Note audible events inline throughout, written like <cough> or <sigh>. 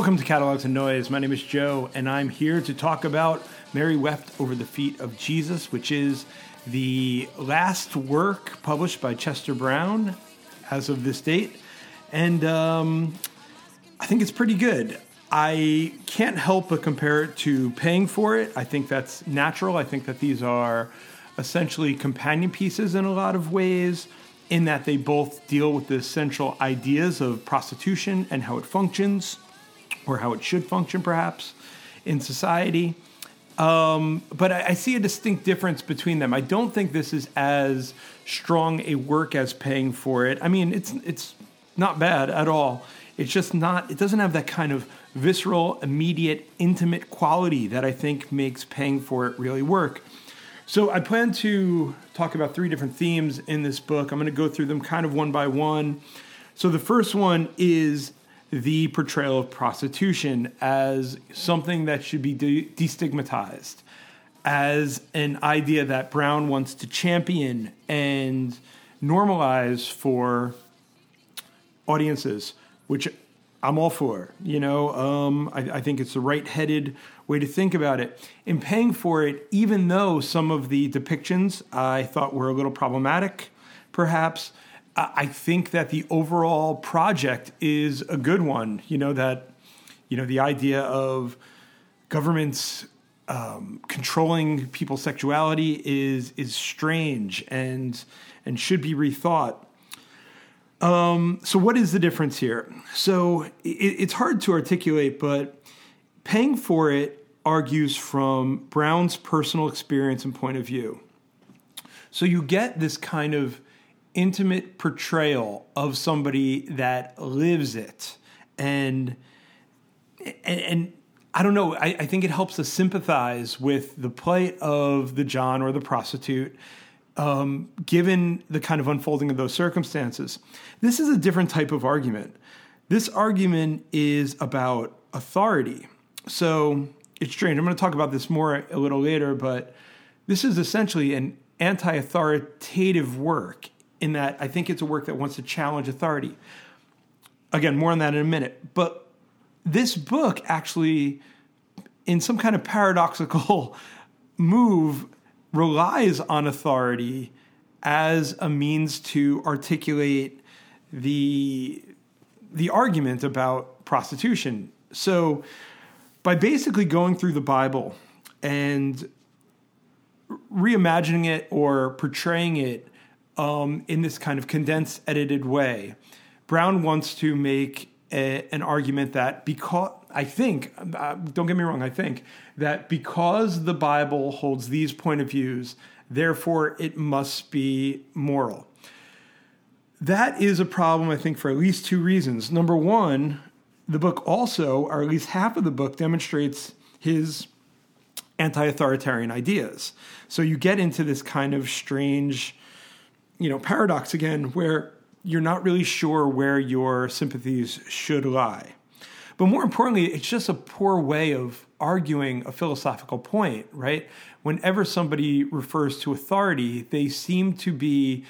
Welcome to Catalogs and Noise. My name is Joe, and I'm here to talk about Mary Wept Over the Feet of Jesus, which is the last work published by Chester Brown as of this date. And um, I think it's pretty good. I can't help but compare it to Paying for It. I think that's natural. I think that these are essentially companion pieces in a lot of ways, in that they both deal with the essential ideas of prostitution and how it functions or how it should function, perhaps, in society. Um, but I, I, see a distinct difference between them. I don't think this is as strong a work as paying for it. I mean, it's it's not bad at all. It's just not. It doesn't have that kind of visceral, immediate, intimate quality that I think makes paying for it really work. So I plan to talk about three different themes in this book. I'm going to go through them kind of one by one. So the first one is the portrayal of prostitution as something that should be de- destigmatized, as an idea that Brown wants to champion and normalize for audiences, which I'm all for. You know, um, I, I think it's the right headed way to think about it. In paying for it, even though some of the depictions I thought were a little problematic, perhaps I think that the overall project is a good one. You know that you know the idea of governments um, controlling people's sexuality is is strange and and should be rethought. Um, so, what is the difference here? So, it, it's hard to articulate, but paying for it argues from Brown's personal experience and point of view. So, you get this kind of intimate portrayal of somebody that lives it and and, and I don't know. I, I, think it helps us sympathize with the plight of the John or the prostitute, um, given the kind of unfolding of those circumstances. This is a different type of argument. This argument is about authority. So it's strange. I'm going to talk about this more a little later, but this is essentially an anti authoritative work in that I think it's a work that wants to challenge authority. Again, more on that in a minute. But this book actually, in some kind of paradoxical <laughs> move, relies on authority as a means to articulate the the argument about prostitution. So by basically going through the Bible and reimagining it or portraying it um, in this kind of condensed, edited way. Brown wants to make a, an argument that because I think, uh, don't get me wrong, I think that because the Bible holds these point of views, therefore it must be moral. That is a problem, I think, for at least two reasons. Number one, the book also, or at least half of the book, demonstrates his anti authoritarian ideas. So you get into this kind of strange you know paradox again where you're not really sure where your sympathies should lie. But more importantly, it's just a poor way of arguing a philosophical point, right? Whenever somebody refers to authority, they seem to be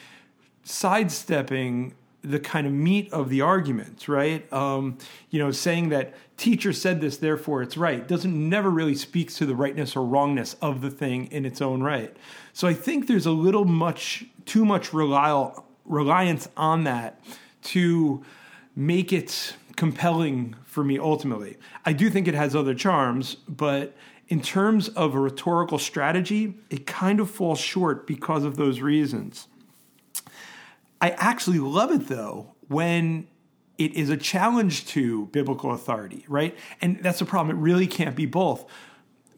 sidestepping the kind of meat of the argument, right? Um, you know, saying that teacher said this, therefore it's right, doesn't never really speaks to the rightness or wrongness of the thing in its own right. So I think there's a little much, too much reliance on that to make it compelling for me ultimately. I do think it has other charms, but in terms of a rhetorical strategy, it kind of falls short because of those reasons. I actually love it though when it is a challenge to biblical authority, right? And that's the problem. It really can't be both,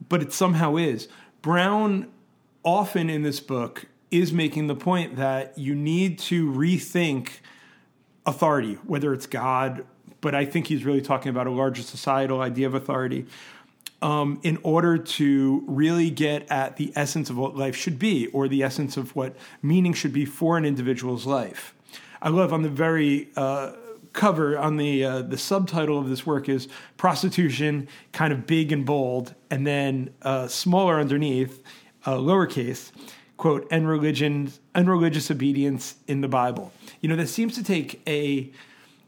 but it somehow is. Brown often in this book is making the point that you need to rethink authority, whether it's God, but I think he's really talking about a larger societal idea of authority, um, in order to really get at the essence of what life should be or the essence of what meaning should be for an individual's life. I love on the very uh, cover on the uh, the subtitle of this work is prostitution, kind of big and bold, and then uh, smaller underneath, uh, lowercase, quote, and religion and religious obedience in the Bible. You know, that seems to take a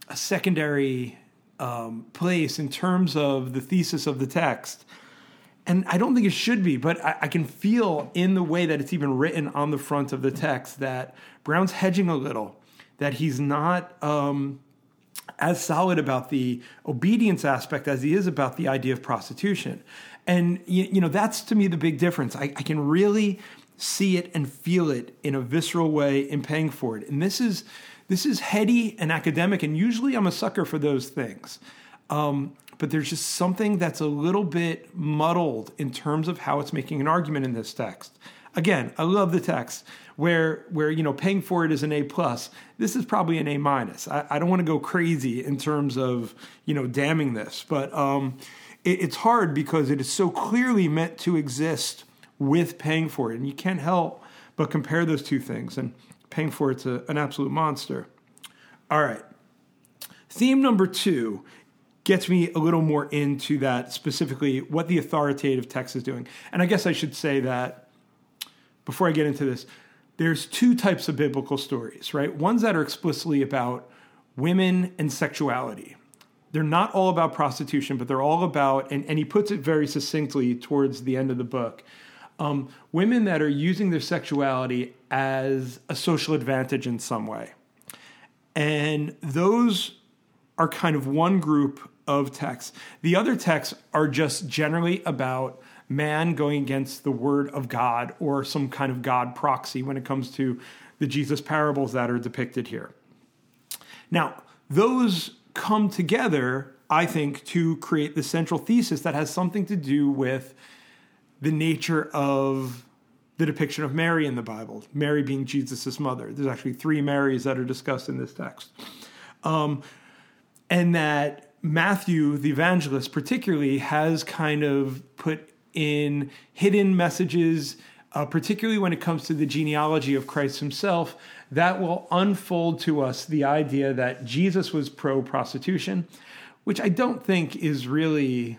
a secondary um, place in terms of the thesis of the text. And I don't think it should be, but I, I, can feel in the way that it's even written on the front of the text that Brown's hedging a little, that he's not um, as solid about the obedience aspect as he is about the idea of prostitution. And, you, you know, that's to me the big difference. I, I can really see it and feel it in a visceral way in paying for it. And this is this is heady and academic, and usually I'm a sucker for those things. Um, but there's just something that's a little bit muddled in terms of how it's making an argument in this text. Again, I love the text where where you know paying for it is an A plus. This is probably an A minus. I, I, don't want to go crazy in terms of you know damning this, but um, it, it's hard because it is so clearly meant to exist with paying for it, and you can't help but compare those two things. And paying for it's a, an absolute monster. All right. Theme number two gets me a little more into that specifically what the authoritative text is doing. And I guess I should say that before I get into this, there's two types of biblical stories, right? Ones that are explicitly about women and sexuality. They're not all about prostitution, but they're all about, and, and he puts it very succinctly towards the end of the book um, women that are using their sexuality as a social advantage in some way. And those are kind of one group of texts. The other texts are just generally about man going against the word of God or some kind of God proxy when it comes to the Jesus parables that are depicted here. Now, those come together, I think, to create the central thesis that has something to do with the nature of the depiction of Mary in the Bible, Mary being Jesus' mother. There's actually three Marys that are discussed in this text. Um, and that Matthew, the evangelist, particularly, has kind of put in hidden messages, uh, particularly when it comes to the genealogy of Christ himself, that will unfold to us the idea that Jesus was pro prostitution, which I don't think is really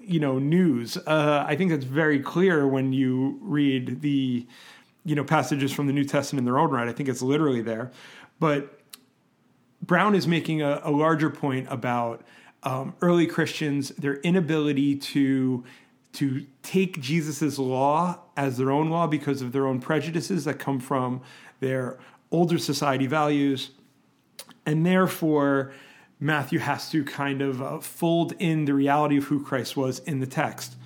you know news. Uh, I think that's very clear when you read the you know passages from the New Testament in their own right. I think it's literally there, but Brown is making a, a larger point about um, early Christians, their inability to to take Jesus's law as their own law because of their own prejudices that come from their older society values, and therefore Matthew has to kind of uh, fold in the reality of who Christ was in the text,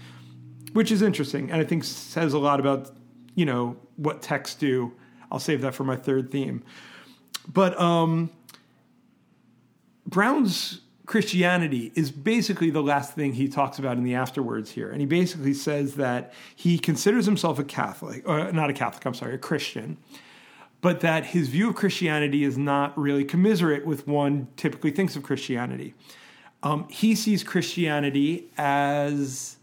which is interesting and I think says a lot about, you know, what texts do. I'll save that for my third theme. But um, Brown's Christianity is basically the last thing he talks about in the afterwards here. And he basically says that he considers himself a Catholic, or not a Catholic, I'm sorry, a Christian but that his view of Christianity is not really commiserate with one typically thinks of Christianity. Um, he sees Christianity as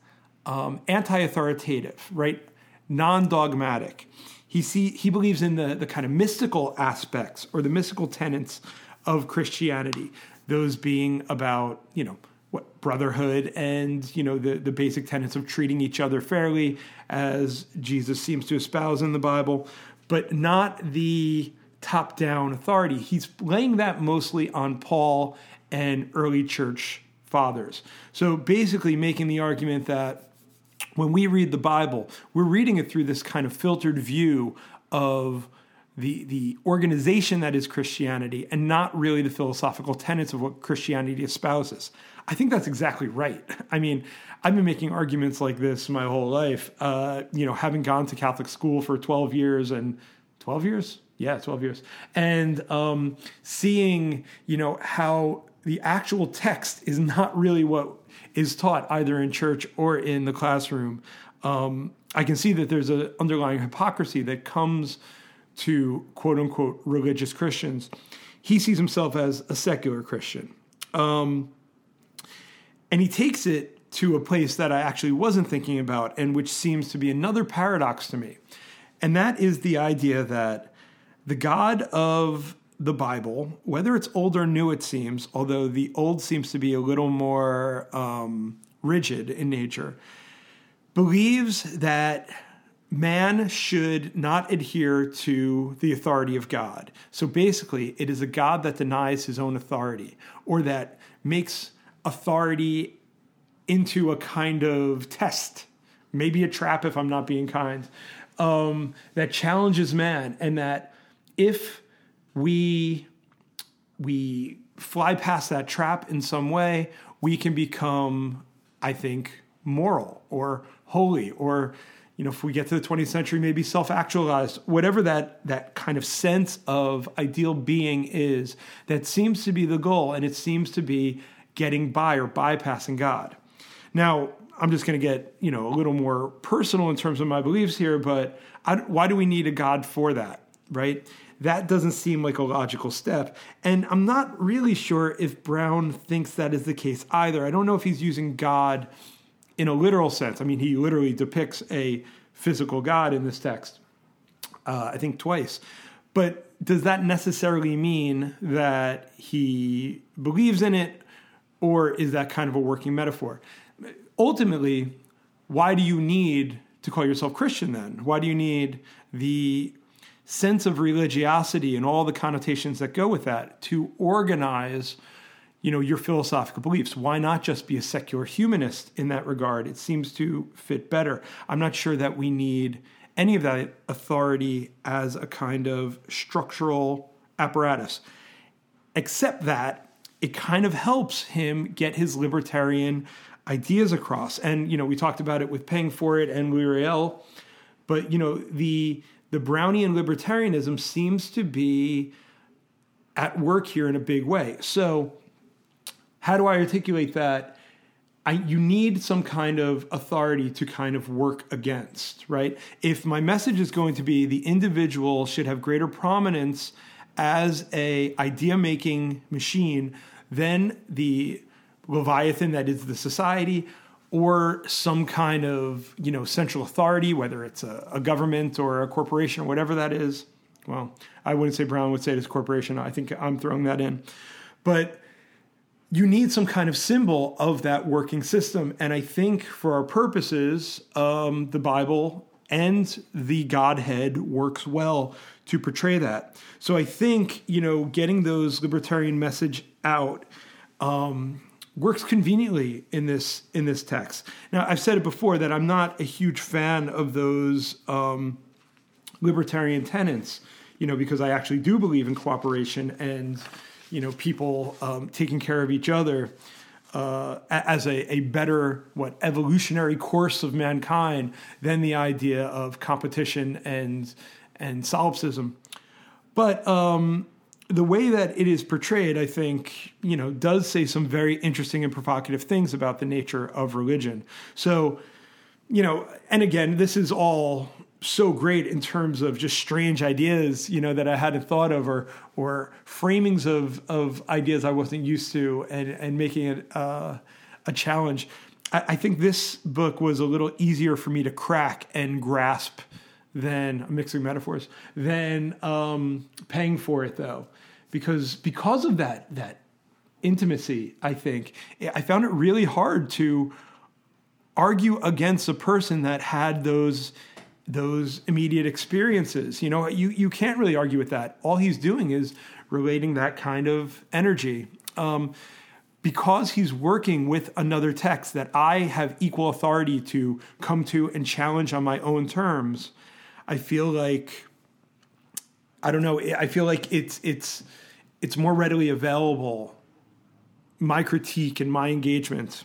um, anti-authoritative, right? Non-dogmatic. He see he believes in the the kind of mystical aspects or the mystical tenets of Christianity. Those being about you know what brotherhood and you know the the basic tenets of treating each other fairly, as Jesus seems to espouse in the Bible, but not the top down authority. He's laying that mostly on Paul and early church fathers. So basically, making the argument that when we read the Bible, we're reading it through this kind of filtered view of the, the organization that is Christianity and not really the philosophical tenets of what Christianity espouses. I think that's exactly right. <laughs> I mean, I've been making arguments like this my whole life. Uh, you know, having gone to Catholic school for 12 years and 12 years? Yeah, 12 years. And um, seeing, you know, how the actual text is not really what is taught either in church or in the classroom. Um, I can see that there's an underlying hypocrisy that comes to quote unquote religious Christians. He sees himself as a secular Christian. Um, and he takes it to a place that I actually wasn't thinking about, and which seems to be another paradox to me. And that is the idea that the God of the Bible, whether it's old or new, it seems, although the old seems to be a little more um, rigid in nature, believes that man should not adhere to the authority of God. So basically, it is a God that denies his own authority or that makes authority into a kind of test, maybe a trap if I'm not being kind, um, that challenges man, and that if we we fly past that trap in some way, we can become, I think, moral or holy or you know if we get to the 20th century maybe self-actualized whatever that that kind of sense of ideal being is that seems to be the goal and it seems to be getting by or bypassing god now i'm just going to get you know a little more personal in terms of my beliefs here but I, why do we need a god for that right that doesn't seem like a logical step. And I'm not really sure if Brown thinks that is the case either. I don't know if he's using God in a literal sense. I mean, he literally depicts a physical God in this text, uh, I think twice. But does that necessarily mean that he believes in it, or is that kind of a working metaphor? Ultimately, why do you need to call yourself Christian then? Why do you need the sense of religiosity and all the connotations that go with that to organize you know your philosophical beliefs? Why not just be a secular humanist in that regard? It seems to fit better. I'm not sure that we need any of that authority as a kind of structural apparatus. Except that it kind of helps him get his libertarian ideas across and you know we talked about it with paying for it and Louis Riel but you know the the Brownian libertarianism seems to be at work here in a big way. So, how do I articulate that? I, you need some kind of authority to kind of work against, right? If my message is going to be the individual should have greater prominence as a idea making machine then the leviathan that is the society or some kind of you know central authority, whether it's a, a, government or a corporation or whatever that is. Well, I wouldn't say Brown would say it is corporation. I think I'm throwing that in, but you need some kind of symbol of that working system. And I think for our purposes, um, the Bible and the Godhead works well to portray that. So I think you know getting those libertarian message out. Um, works conveniently in this in this text. Now, I've said it before that I'm not a huge fan of those um, libertarian tenets, you know, because I actually do believe in cooperation and you know people um, taking care of each other uh, as a, a better what evolutionary course of mankind than the idea of competition and and solipsism. But um, the way that it is portrayed, I think, you know, does say some very interesting and provocative things about the nature of religion. So, you know, and again, this is all so great in terms of just strange ideas, you know, that I hadn't thought of, or or framings of of ideas I wasn't used to, and and making it uh, a challenge. I, I think this book was a little easier for me to crack and grasp than mixing metaphors than um, paying for it though. Because because of that that intimacy i think i found it really hard to argue against a person that had those those immediate experiences. You know you you can't really argue with that. All he's doing is relating that kind of energy. Um, because he's working with another text that I have equal authority to come to and challenge on my own terms, I feel like I don't know. I feel like it's it's it's more readily available. My critique and my engagement.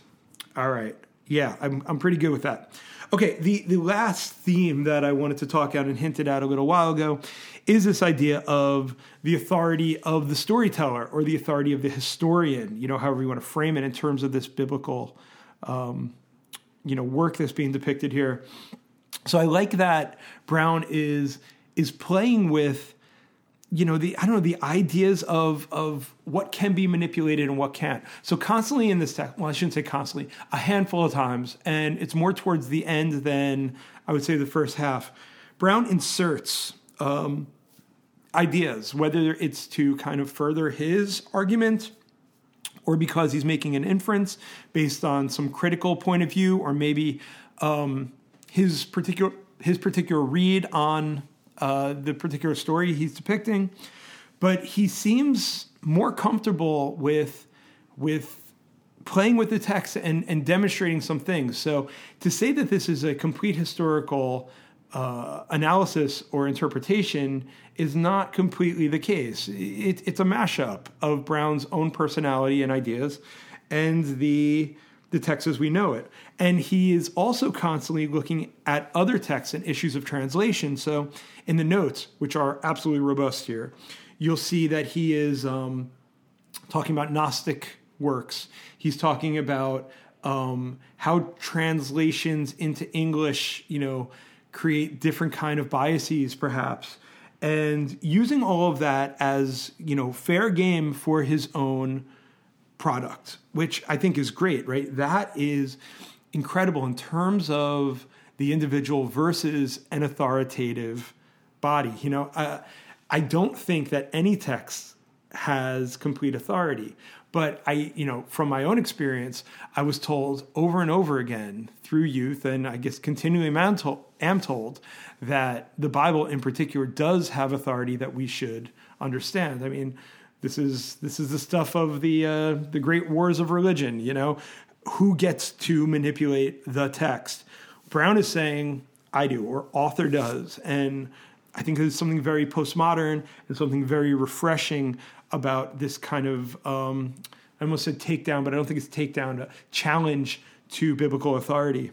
All right. Yeah, I'm I'm pretty good with that. Okay, the, the last theme that I wanted to talk out and hinted at a little while ago is this idea of the authority of the storyteller or the authority of the historian, you know, however you want to frame it in terms of this biblical um, you know, work that's being depicted here. So I like that Brown is is playing with you know the I don't know the ideas of of what can be manipulated and what can't. So constantly in this text, well, I shouldn't say constantly, a handful of times, and it's more towards the end than I would say the first half. Brown inserts um, ideas, whether it's to kind of further his argument or because he's making an inference based on some critical point of view, or maybe um, his particular his particular read on uh, the particular story he's depicting, but he seems more comfortable with with playing with the text and, and demonstrating some things. So to say that this is a complete historical uh, analysis or interpretation is not completely the case. It, it's a mashup of Brown's own personality and ideas and the the text as we know it. And he is also constantly looking at other texts and issues of translation. So in the notes, which are absolutely robust here, you'll see that he is um, talking about Gnostic works. He's talking about um, how translations into English, you know, create different kind of biases, perhaps, and using all of that as you know fair game for his own product, which I think is great. Right, that is incredible in terms of the individual versus an authoritative body. You know, I don't think that any text has complete authority. But I, you know, from my own experience, I was told over and over again through youth, and I guess continually am told, am told that the Bible in particular does have authority that we should understand. I mean, this is this is the stuff of the uh, the great wars of religion. You know, who gets to manipulate the text? Brown is saying I do, or author does, and I think there's something very postmodern and something very refreshing about this kind of um, I almost said takedown, but I don't think it's takedown, a challenge to biblical authority.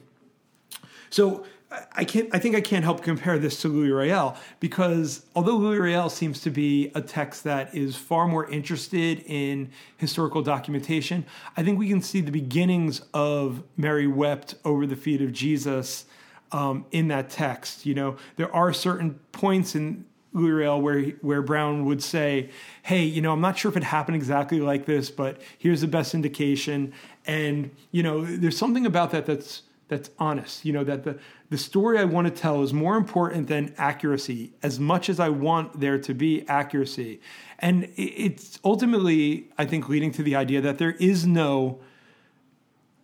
So I can't. I think I can't help compare this to Louis Riel because although Louis Riel seems to be a text that is far more interested in historical documentation, I think we can see the beginnings of Mary wept over the feet of Jesus um, in that text. You know, there are certain points in Louis Riel where where Brown would say, "Hey, you know, I'm not sure if it happened exactly like this, but here's the best indication." And you know, there's something about that that's that's honest. You know, that the the story I want to tell is more important than accuracy, as much as I want there to be accuracy. And it's ultimately, I think, leading to the idea that there is no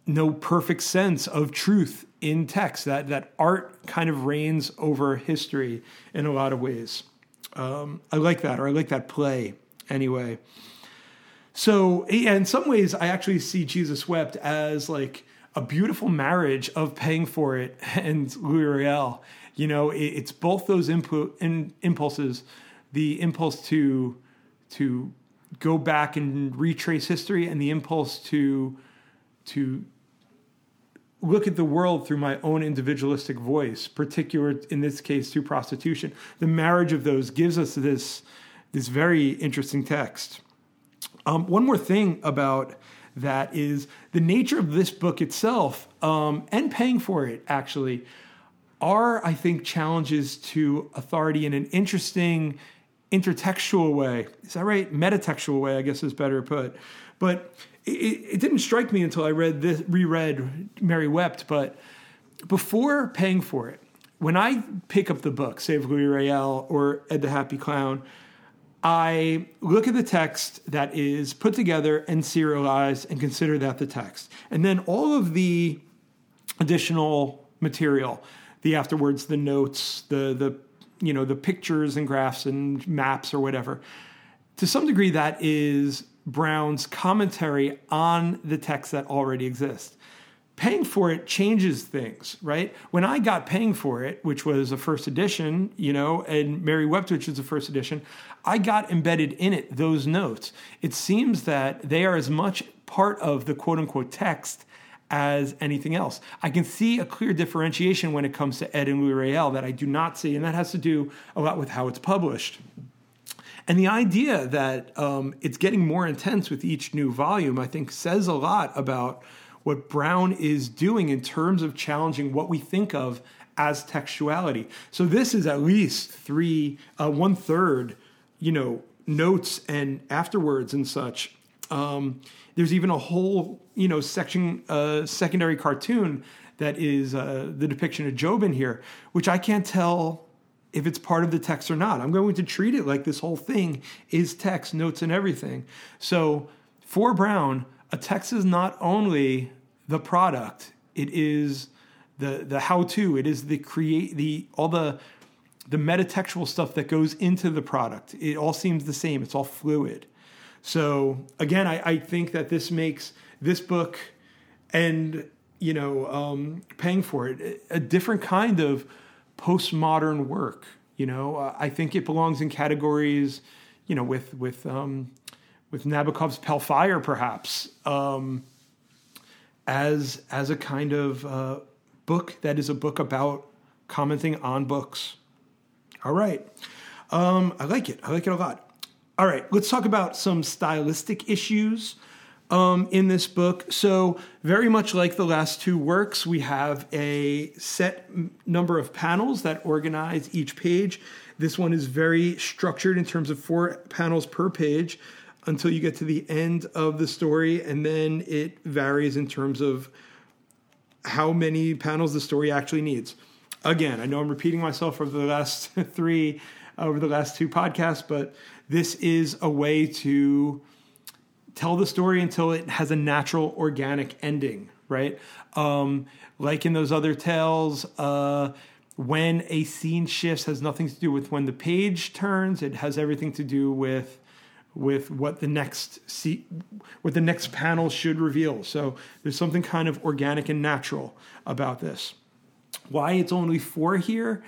no perfect sense of truth in text. That that art kind of reigns over history in a lot of ways. Um, I like that, or I like that play anyway. So, yeah, in some ways, I actually see Jesus Wept as like a beautiful marriage of paying for it <laughs> and Louis Riel. You know, it, it's both those impu- in, impulses, the impulse to to go back and retrace history, and the impulse to to look at the world through my own individualistic voice, particular in this case through prostitution. The marriage of those gives us this, this very interesting text. Um, one more thing about that is the nature of this book itself um, and paying for it actually are, I think, challenges to authority in an interesting intertextual way. Is that right? Metatextual way, I guess is better put. But it, it didn't strike me until I read this, reread Mary Wept. But before paying for it, when I pick up the book, of Louis Riel or Ed the Happy Clown, I look at the text that is put together and serialized and consider that the text. And then all of the additional material, the afterwards, the notes, the the you know, the pictures and graphs and maps or whatever. To some degree that is Brown's commentary on the text that already exists. Paying for it changes things, right? When I got paying for it, which was a first edition, you know, and Mary Wept, which is a first edition, I got embedded in it those notes. It seems that they are as much part of the quote unquote text as anything else. I can see a clear differentiation when it comes to Ed and Louis Riel that I do not see, and that has to do a lot with how it's published. And the idea that um, it's getting more intense with each new volume, I think, says a lot about what Brown is doing in terms of challenging what we think of as textuality. So this is at least three, uh, one third, you know, notes and afterwards and such. Um, there's even a whole, you know, section, uh, secondary cartoon that is uh, the depiction of Job in here, which I can't tell if it's part of the text or not. I'm going to treat it like this whole thing is text, notes, and everything. So for Brown, a text is not only the product, it is the the how-to, it is the create the all the the metatextual stuff that goes into the product. It all seems the same, it's all fluid. So again, I, I think that this makes this book and you know um, paying for it a different kind of postmodern work. You know, uh, I think it belongs in categories, you know, with with um, with Nabokov's Pale Fire, perhaps, um, as as a kind of uh, book that is a book about commenting on books. All right, um, I like it. I like it a lot. All right, let's talk about some stylistic issues um, in this book. So, very much like the last two works, we have a set number of panels that organize each page. This one is very structured in terms of four panels per page until you get to the end of the story, and then it varies in terms of how many panels the story actually needs. Again, I know I'm repeating myself over the last <laughs> three, over the last two podcasts, but this is a way to tell the story until it has a natural, organic ending, right? Um, like in those other tales, uh, when a scene shifts has nothing to do with when the page turns. It has everything to do with with what the next see, what the next panel should reveal. So there's something kind of organic and natural about this. Why it's only four here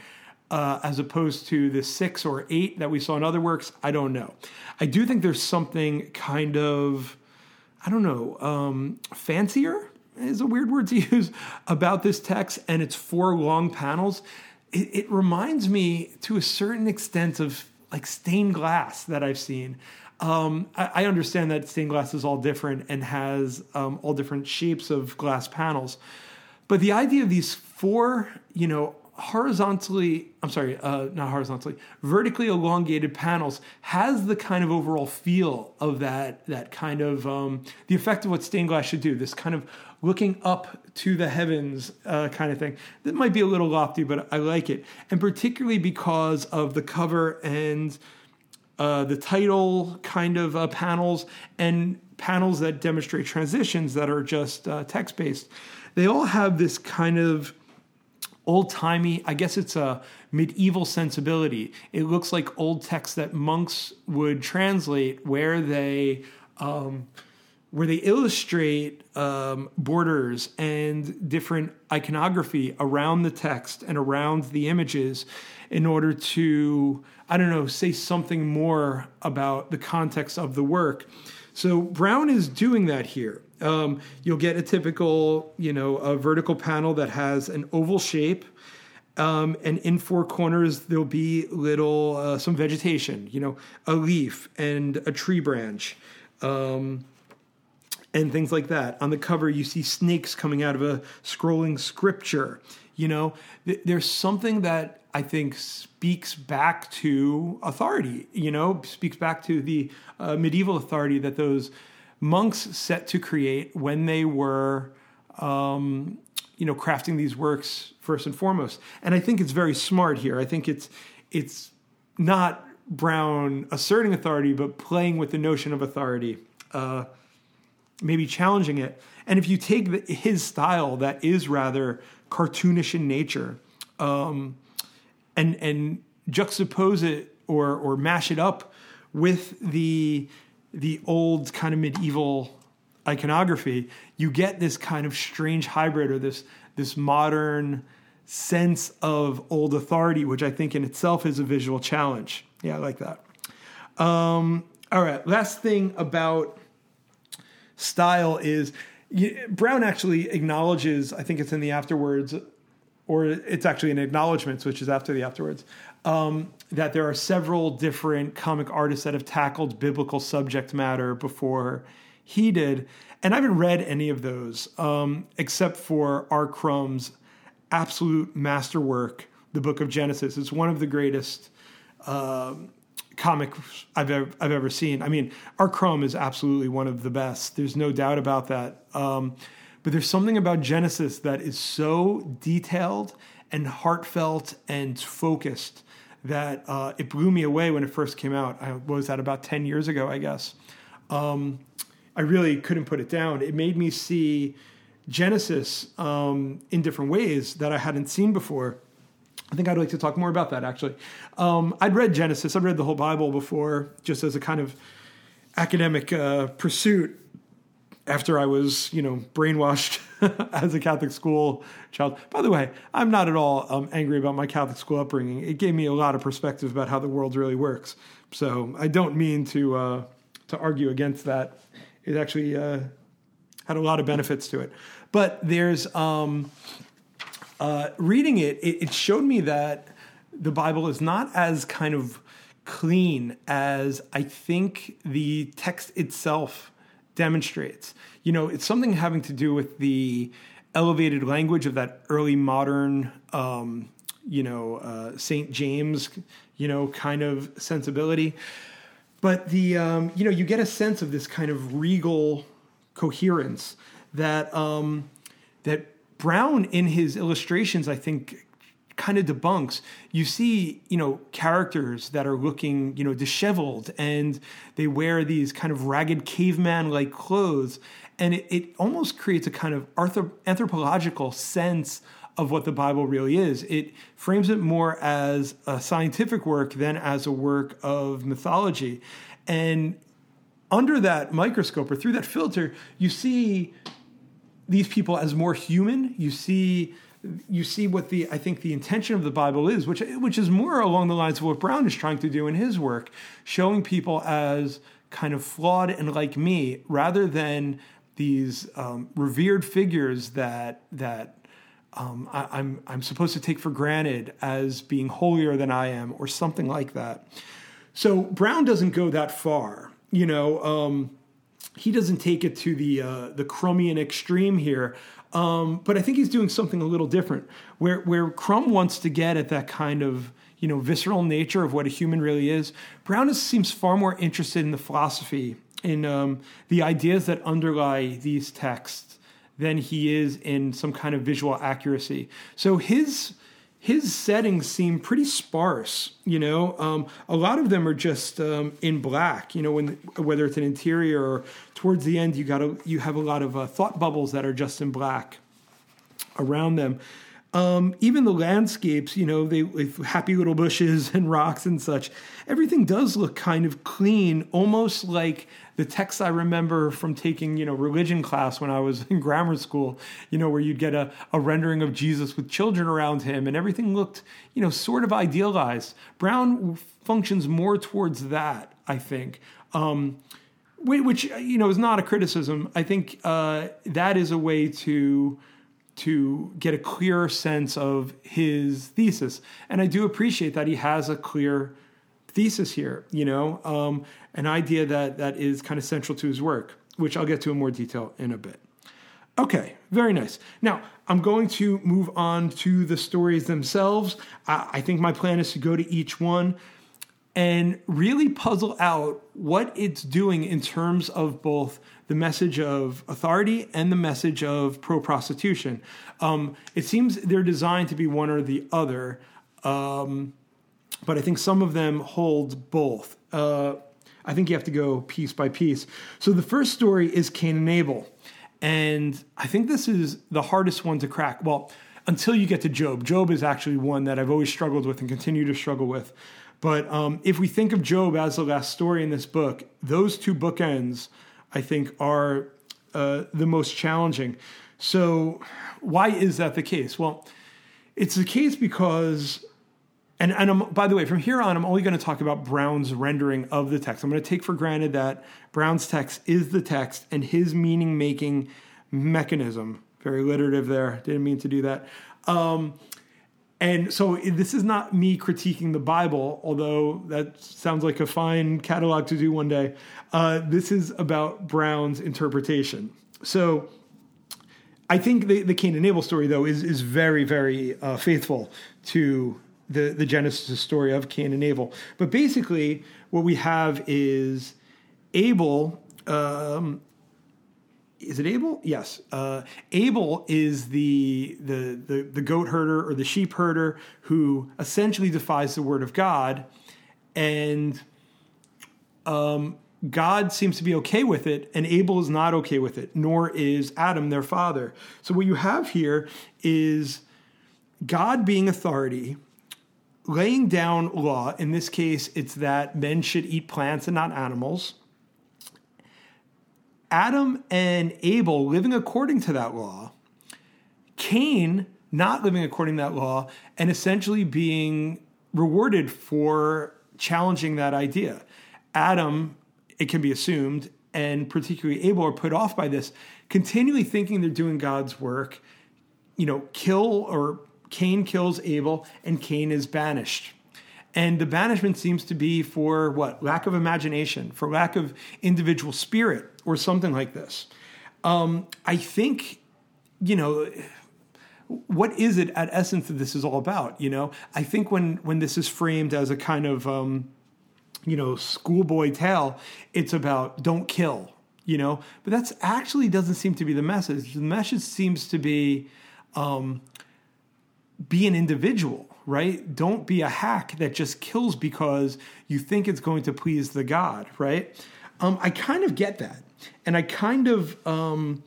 uh, as opposed to the six or eight that we saw in other works, I don't know. I do think there's something kind of, I don't know, um, fancier is a weird word to use <laughs> about this text, and it's four long panels. It, it reminds me to a certain extent of like stained glass that I've seen. Um, I, I, understand that stained glass is all different and has um, all different shapes of glass panels. But the idea of these four, you know, horizontally, I'm sorry, uh, not horizontally, vertically elongated panels has the kind of overall feel of that, that kind of, um, the effect of what stained glass should do, this kind of looking up to the heavens uh, kind of thing. That might be a little lofty, but I like it. And particularly because of the cover and uh, the title kind of uh, panels and panels that demonstrate transitions that are just uh, text based. They all have this kind of old timey, I guess it's a medieval sensibility. It looks like old texts that monks would translate where they. Um, where they illustrate um, borders and different iconography around the text and around the images in order to, I don't know, say something more about the context of the work. So Brown is doing that here. Um, you'll get a typical, you know, a vertical panel that has an oval shape. Um, and in four corners, there'll be little, uh, some vegetation, you know, a leaf and a tree branch, um, and things like that. On the cover, you see snakes coming out of a scrolling scripture. You know, th- there's something that I think speaks back to authority, you know, speaks back to the uh, medieval authority that those monks set to create when they were, um, you know, crafting these works first and foremost. And I think it's very smart here. I think it's it's not Brown asserting authority, but playing with the notion of authority, uh, maybe challenging it. And if you take the, his style, that is rather cartoonish in nature, um, and and juxtapose it or or mash it up with the the old kind of medieval iconography, you get this kind of strange hybrid or this this modern sense of old authority, which I think in itself is a visual challenge. Yeah, I like that. Um, all right, last thing about style is Brown actually acknowledges, I think it's in the afterwards, or it's actually an acknowledgments, which is after the afterwards, um, that there are several different comic artists that have tackled biblical subject matter before he did. And I haven't read any of those um, except for R. Crumb's absolute masterwork, the book of Genesis. It's one of the greatest um, comics I've ever, I've ever seen. I mean, R. Crumb is absolutely one of the best. There's no doubt about that. Um, but there's something about Genesis that is so detailed and heartfelt and focused that uh, it blew me away when it first came out. I was that about 10 years ago, I guess. Um, I really couldn't put it down. It made me see Genesis um, in different ways that I hadn't seen before. I think I'd like to talk more about that actually. Um, I'd read Genesis, I'd read the whole Bible before, just as a kind of academic uh, pursuit after I was, you know, brainwashed <laughs> as a Catholic school child. By the way, I'm not at all um, angry about my Catholic school upbringing. It gave me a lot of perspective about how the world really works. So I don't mean to uh, to argue against that. It actually uh, had a lot of benefits to it. But there's um, uh, reading it, it, it showed me that the Bible is not as kind of clean as I think the text itself demonstrates. You know, it's something having to do with the elevated language of that early modern, um, you know, uh, St. James, you know, kind of sensibility. But the, um, you know, you get a sense of this kind of regal coherence that um, that Brown in his illustrations, I think, kind of debunks. You see, you know, characters that are looking, you know, disheveled and they wear these kind of ragged caveman like clothes. And it, it, almost creates a kind of anthropological sense of what the Bible really is. It frames it more as a scientific work than as a work of mythology. And under that microscope or through that filter, you see these people as more human. You see you see what the I think the intention of the Bible is, which which is more along the lines of what Brown is trying to do in his work, showing people as kind of flawed and like me, rather than these um, revered figures that that um, I, I'm I'm supposed to take for granted as being holier than I am, or something like that. So Brown doesn't go that far, you know. Um, he doesn't take it to the uh, the Crummian extreme here um, but I think he's doing something a little different, where where Crumb wants to get at that kind of you know visceral nature of what a human really is. Brown is, seems far more interested in the philosophy, in um, the ideas that underlie these texts, than he is in some kind of visual accuracy. So his his settings seem pretty sparse. You know, um, a lot of them are just um, in black. You know, when whether it's an interior or towards the end, you got you have a lot of uh, thought bubbles that are just in black around them. Um, even the landscapes, you know, they with happy little bushes and rocks and such. Everything does look kind of clean, almost like the texts I remember from taking, you know, religion class when I was <laughs> in grammar school. You know, where you'd get a, a rendering of Jesus with children around him, and everything looked, you know, sort of idealized. Brown functions more towards that, I think. Um, which you know is not a criticism. I think uh, that is a way to to get a clearer sense of his thesis. And I do appreciate that he has a clear thesis here, you know, um, an idea that, that is kind of central to his work, which I'll get to in more detail in a bit. Okay, very nice. Now, I'm going to move on to the stories themselves. I, I think my plan is to go to each one and really puzzle out what it's doing in terms of both the message of authority and the message of pro prostitution. Um, it seems they're designed to be one or the other, um, but I think some of them hold both. Uh, I think you have to go piece by piece. So the first story is Cain and Abel. And I think this is the hardest one to crack. Well, until you get to Job. Job is actually one that I've always struggled with and continue to struggle with. But um, if we think of Job as the last story in this book, those two bookends, I think, are uh, the most challenging. So, why is that the case? Well, it's the case because, and, and I'm, by the way, from here on, I'm only going to talk about Brown's rendering of the text. I'm going to take for granted that Brown's text is the text and his meaning making mechanism. Very alliterative there, didn't mean to do that. Um, and so this is not me critiquing the Bible, although that sounds like a fine catalog to do one day. Uh, this is about Brown's interpretation. So I think the, the Cain and Abel story, though, is, is very, very uh, faithful to the, the Genesis story of Cain and Abel. But basically, what we have is Abel um, is it Abel? Yes. Uh, Abel is the, the, the the goat herder or the sheep herder who essentially defies the word of God, and um, God seems to be okay with it, and Abel is not okay with it, nor is Adam, their father. So what you have here is God being authority, laying down law. In this case, it's that men should eat plants and not animals Adam and Abel living according to that law, Cain not living according to that law, and essentially being rewarded for challenging that idea. Adam, it can be assumed, and particularly Abel are put off by this, continually thinking they're doing God's work. You know, kill or Cain kills Abel, and Cain is banished. And the banishment seems to be for what? Lack of imagination, for lack of individual spirit, or something like this. Um, I think, you know, what is it at essence that this is all about? You know, I think when when this is framed as a kind of um, you know schoolboy tale, it's about don't kill. You know, but that's actually doesn't seem to be the message. The message seems to be um, be an individual, right? Don't be a hack that just kills because you think it's going to please the God, right? Um, I kind of get that, and I kind of. Um,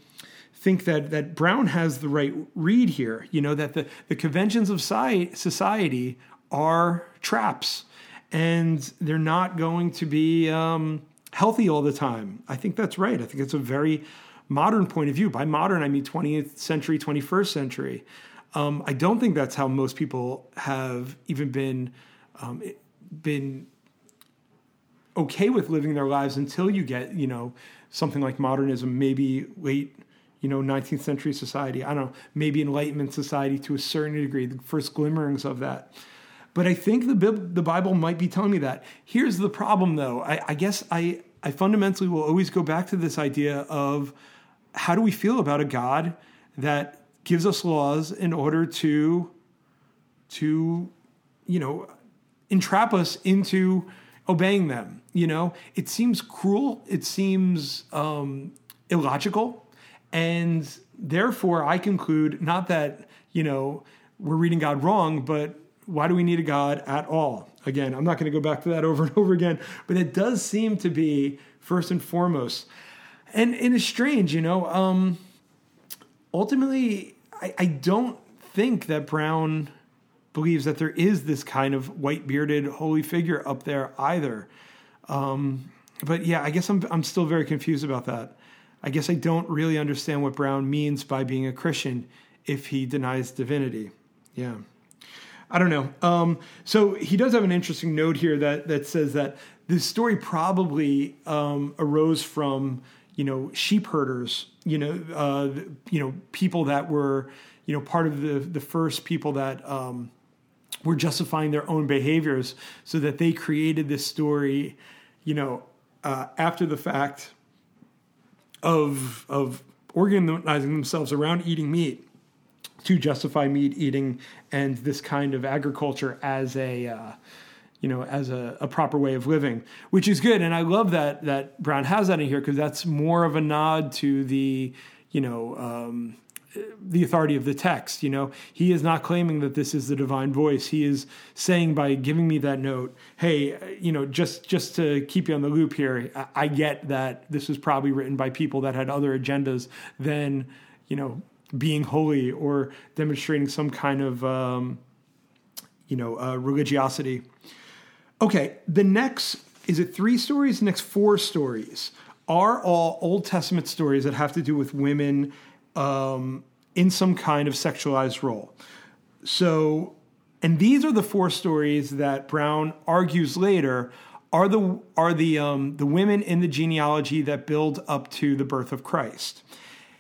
think that that Brown has the right read here. You know that the the conventions of society are traps, and they're not going to be um, healthy all the time. I think that's right. I think it's a very modern point of view. By modern, I mean 20th century, 21st century. Um, I don't think that's how most people have even been um, been okay with living their lives until you get you know something like modernism, maybe late you know, 19th century society. I don't know, maybe Enlightenment society to a certain degree, the first glimmerings of that. But I think the the Bible might be telling me that. Here's the problem, though. I, I guess I I fundamentally will always go back to this idea of how do we feel about a God that gives us laws in order to to you know entrap us into obeying them you know it seems cruel it seems um, illogical and therefore, I conclude not that, you know, we're reading God wrong, but why do we need a God at all? Again, I'm not going to go back to that <laughs> over and over again, but it does seem to be first and foremost. And, and it's strange, you know. Um, ultimately, I, I don't think that Brown believes that there is this kind of white bearded holy figure up there either. Um, but yeah, I guess I'm I'm still very confused about that. I guess I don't really understand what Brown means by being a Christian if he denies divinity. Yeah. I don't know. Um, so he does have an interesting note here that that says that this story probably um, arose from you know sheep herders, you know, uh, you know people that were you know part of the the first people that um, were justifying their own behaviors, so that they created this story, you know, uh, after the fact of of organizing themselves around eating meat to justify meat eating and this kind of agriculture as a uh, you know as a, a, proper way of living which is good. And i love that that brown has that in here because that's more of a nod to the you know um, the authority of the text. You know, he is not claiming that this is the divine voice. He is saying by giving me that note, hey, you know, just just to keep you on the loop here, I, get that this was probably written by people that had other agendas than you know being holy or demonstrating some kind of um, you know uh, religiosity. Okay, the next is it three stories? The next four stories are all Old Testament stories that have to do with women um, in some kind of sexualized role. So, and these are the four stories that Brown argues later are the are the um, the women in the genealogy that build up to the birth of Christ.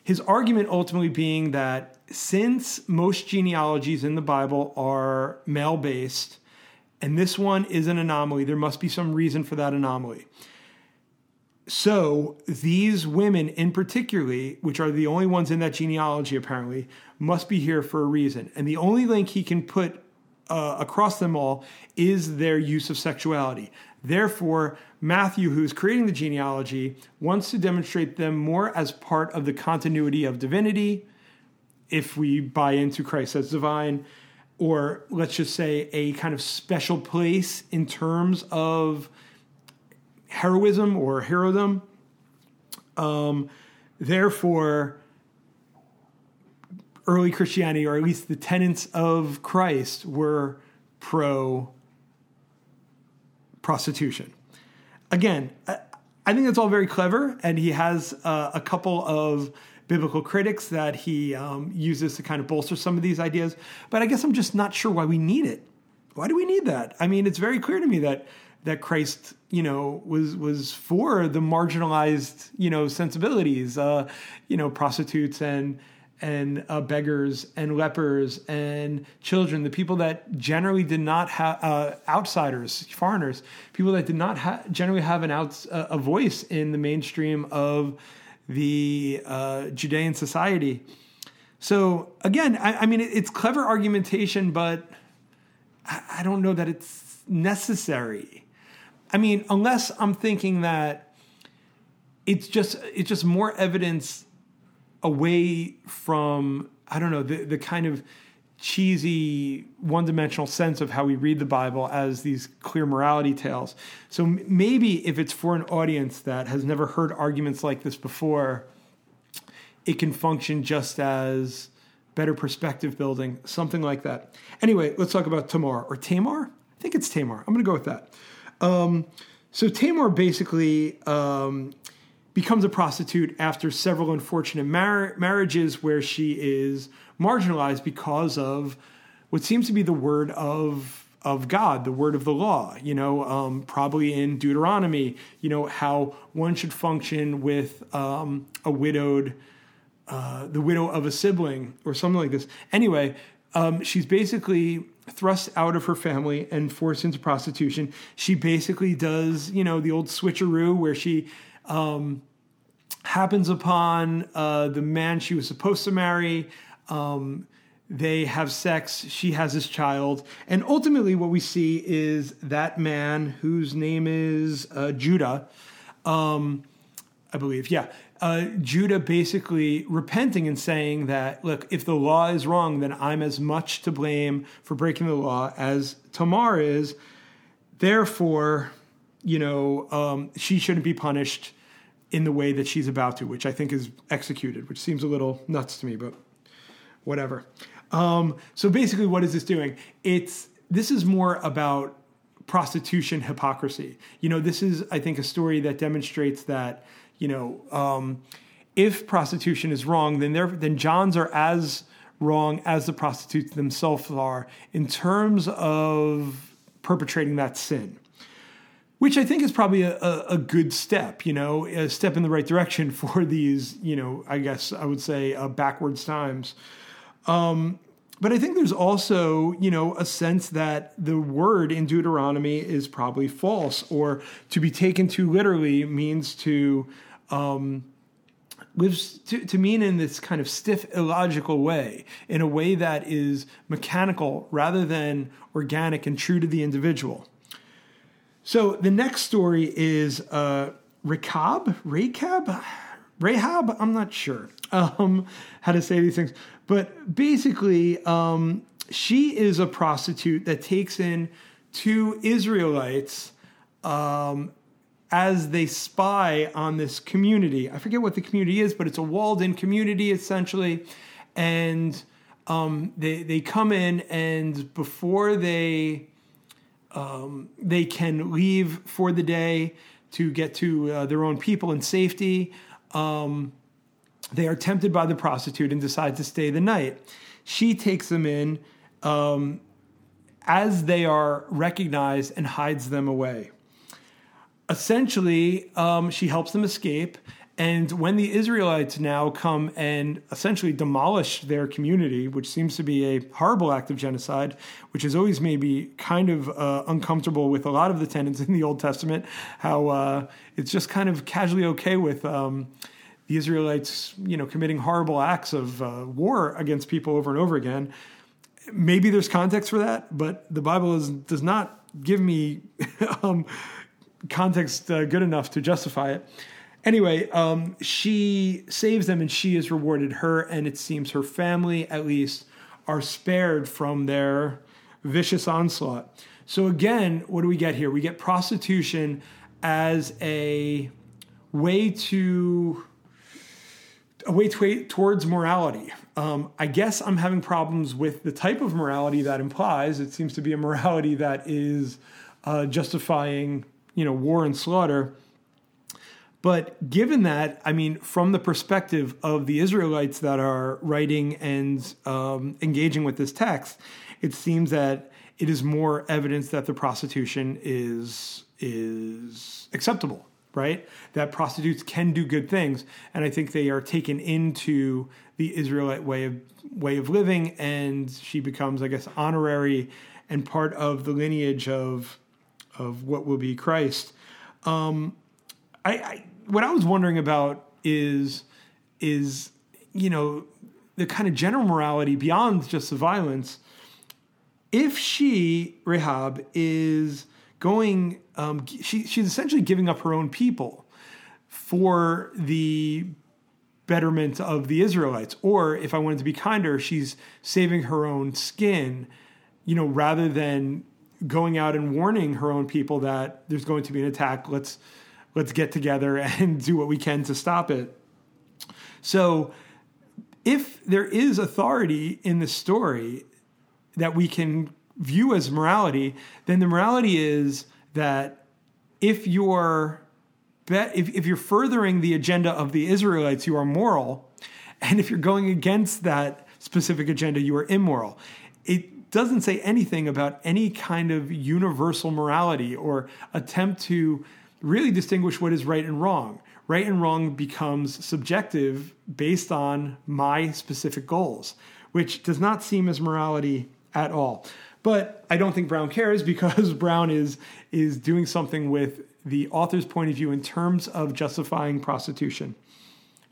His argument ultimately being that since most genealogies in the Bible are male based, and this one is an anomaly, there must be some reason for that anomaly. So these women, in particularly, which are the only ones in that genealogy apparently, must be here for a reason. And the only link he can put uh, across them all is their use of sexuality. Therefore, Matthew, who's creating the genealogy, wants to demonstrate them more as part of the continuity of divinity, if we buy into Christ as divine, or let's just say a kind of special place in terms of heroism or herodom. Um, therefore, early Christianity, or at least the tenets of Christ, were pro prostitution. Again, I think that's all very clever, and he has uh, a couple of biblical critics that he um, uses to kind of bolster some of these ideas. But I guess I'm just not sure why we need it. Why do we need that? I mean, it's very clear to me that that Christ, you know, was was for the marginalized, you know, sensibilities, uh, you know, prostitutes and and uh, beggars and lepers and children, the people that generally did not have uh, outsiders, foreigners, people that did not ha- generally have an outs- uh, a voice in the mainstream of the uh, Judean society. So again, I, I mean, it, it's clever argumentation, but I, I don't know that it's necessary. I mean, unless I'm thinking that it's just it's just more evidence away from I don't know the the kind of cheesy one dimensional sense of how we read the Bible as these clear morality tales. So maybe if it's for an audience that has never heard arguments like this before, it can function just as better perspective building, something like that. Anyway, let's talk about Tamar or Tamar. I think it's Tamar. I'm going to go with that. Um, so Tamar basically um, becomes a prostitute after several unfortunate mar- marriages where she is marginalized because of what seems to be the word of of God, the word of the law. You know, um, probably in Deuteronomy. You know how one should function with um, a widowed, uh, the widow of a sibling, or something like this. Anyway, um, she's basically thrust out of her family and forced into prostitution. She basically does, you know, the old switcheroo where she um, happens upon uh, the man she was supposed to marry. Um, they have sex. She has this child. And ultimately, what we see is that man whose name is uh, Judah, um, I believe, yeah. Uh, Judah basically repenting and saying that, look, if the law is wrong, then I'm as much to blame for breaking the law as Tamar is. Therefore, you know, um, she shouldn't be punished in the way that she's about to, which I think is executed, which seems a little nuts to me, but whatever. Um, so basically, what is this doing? It's this is more about prostitution hypocrisy. You know, this is I think a story that demonstrates that you know um, if prostitution is wrong, then then Johns are as wrong as the prostitutes themselves are in terms of perpetrating that sin which I think is probably a, a, a, good step, you know, a step in the right direction <laughs> for these, you know, I guess I would say uh, backwards times. Um, but I think there's also, you know, a sense that the word in Deuteronomy is probably false, or to be taken too literally means to um, lives to, to mean in this kind of stiff, illogical way, in a way that is mechanical rather than organic and true to the individual. So the next story is uh, Rechab, Rechab, Rahab. I'm not sure <laughs> um, how to say these things, but basically, um, she is a prostitute that takes in two Israelites um, as they spy on this community. I forget what the community is, but it's a walled-in community essentially, and um, they they come in and before they um, they can leave for the day to get to uh, their own people in safety. Um, they are tempted by the prostitute and decide to stay the night. She takes them in um, as they are recognized and hides them away. Essentially, um, she helps them escape and when the Israelites now come and essentially demolish their community, which seems to be a horrible act of genocide, which has always made me kind of uh, uncomfortable with a lot of the tenets in the Old Testament, how uh, it's just kind of casually okay with um, the Israelites, you know, committing horrible acts of uh, war against people over and over again. Maybe there's context for that, but the Bible is, does not give me <laughs> um, context uh, good enough to justify it. Anyway, um, she saves them and she is rewarded. Her and it seems her family, at least, are spared from their vicious onslaught. So, again, what do we get here? We get prostitution as a way to a way to, towards morality. Um, I guess I'm having problems with the type of morality that implies. It seems to be a morality that is uh, justifying, you know, war and slaughter. But given that, I mean, from the perspective of the Israelites that are writing and um, engaging with this text, it seems that it is more evidence that the prostitution is is acceptable, right? That prostitutes can do good things, and I think they are taken into the Israelite way of way of living, and she becomes, I guess, honorary and part of the lineage of of what will be Christ. Um, I, I what I was wondering about is is you know the kind of general morality beyond just the violence. If she Rahab is going, um, she, she's essentially giving up her own people for the betterment of the Israelites. Or if I wanted to be kinder, she's saving her own skin, you know, rather than going out and warning her own people that there's going to be an attack. Let's let's get together <laughs> and do what we can to stop it. So, if there is authority in the story that we can view as morality, then the morality is that if you're if, if you're furthering the agenda of the Israelites, you are moral, and if you're going against that specific agenda, you are immoral. It doesn't say anything about any kind of universal morality or attempt to really distinguish what is right and wrong. Right and wrong becomes subjective based on my specific goals, which does not seem as morality at all. But I don't think Brown cares <laughs> because Brown is is doing something with the author's point of view in terms of justifying prostitution.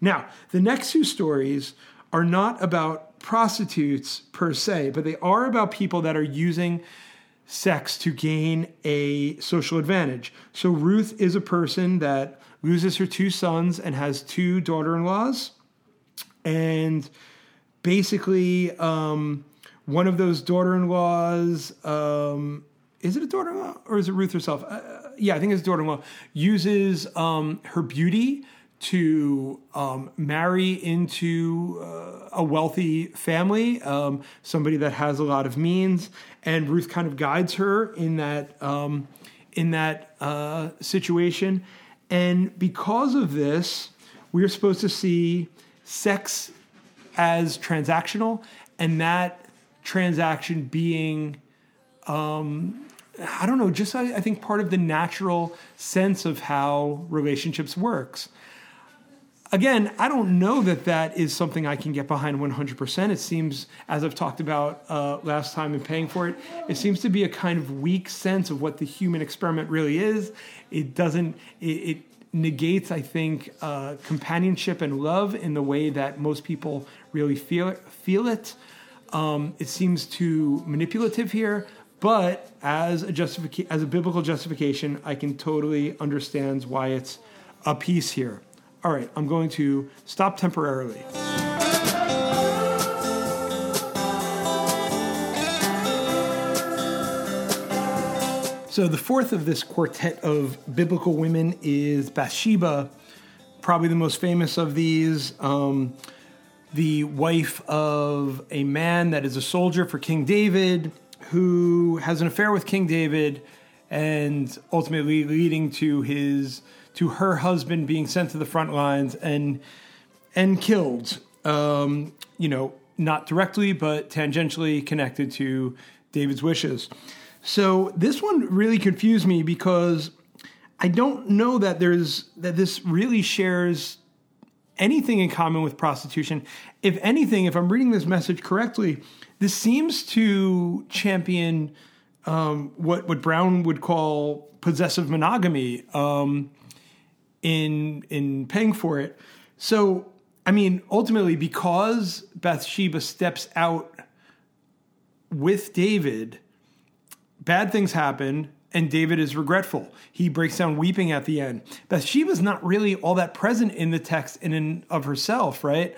Now, the next two stories are not about prostitutes per se, but they are about people that are using sex to gain a social advantage. So Ruth is a person that loses her two sons and has two daughter-in-laws, and basically, um, one of those daughter-in-laws, um, is it a daughter-in-law or is it Ruth herself? Uh, yeah, I think it's daughter-in-law uses um, her beauty to um, marry into uh, a wealthy family, um, somebody that has a lot of means, and Ruth kind of guides her in that um, in that uh, situation. And because of this, we are supposed to see sex as transactional, and that transaction being um, I don't know, just I, I, think part of the natural sense of how relationships works again, I don't know that that is something I can get behind 100%. It seems, as I've talked about uh, last time in paying for it, it seems to be a kind of weak sense of what the human experiment really is. It doesn't, it, it negates, I think, uh, companionship and love in the way that most people really feel it. Feel it. Um, it seems too manipulative here, but as a justifica- as a biblical justification, I can totally understand why it's a piece here all right, I'm going to stop temporarily. So, the fourth of this quartet of biblical women is Bathsheba, probably the most famous of these. Um, the wife of a man that is a soldier for King David, who has an affair with King David, and ultimately leading to his to her husband being sent to the front lines and and killed. Um, you know, not directly, but tangentially connected to David's wishes. So this one really confused me because I don't know that there's that this really shares anything in common with prostitution. If anything, if I'm reading this message correctly, this seems to champion um, what what Brown would call possessive monogamy. Um, in in paying for it. So, I mean, ultimately, because Bathsheba steps out with David, bad things happen, and David is regretful. He breaks down weeping at the end. Bathsheba's not really all that present in the text in and of herself, right?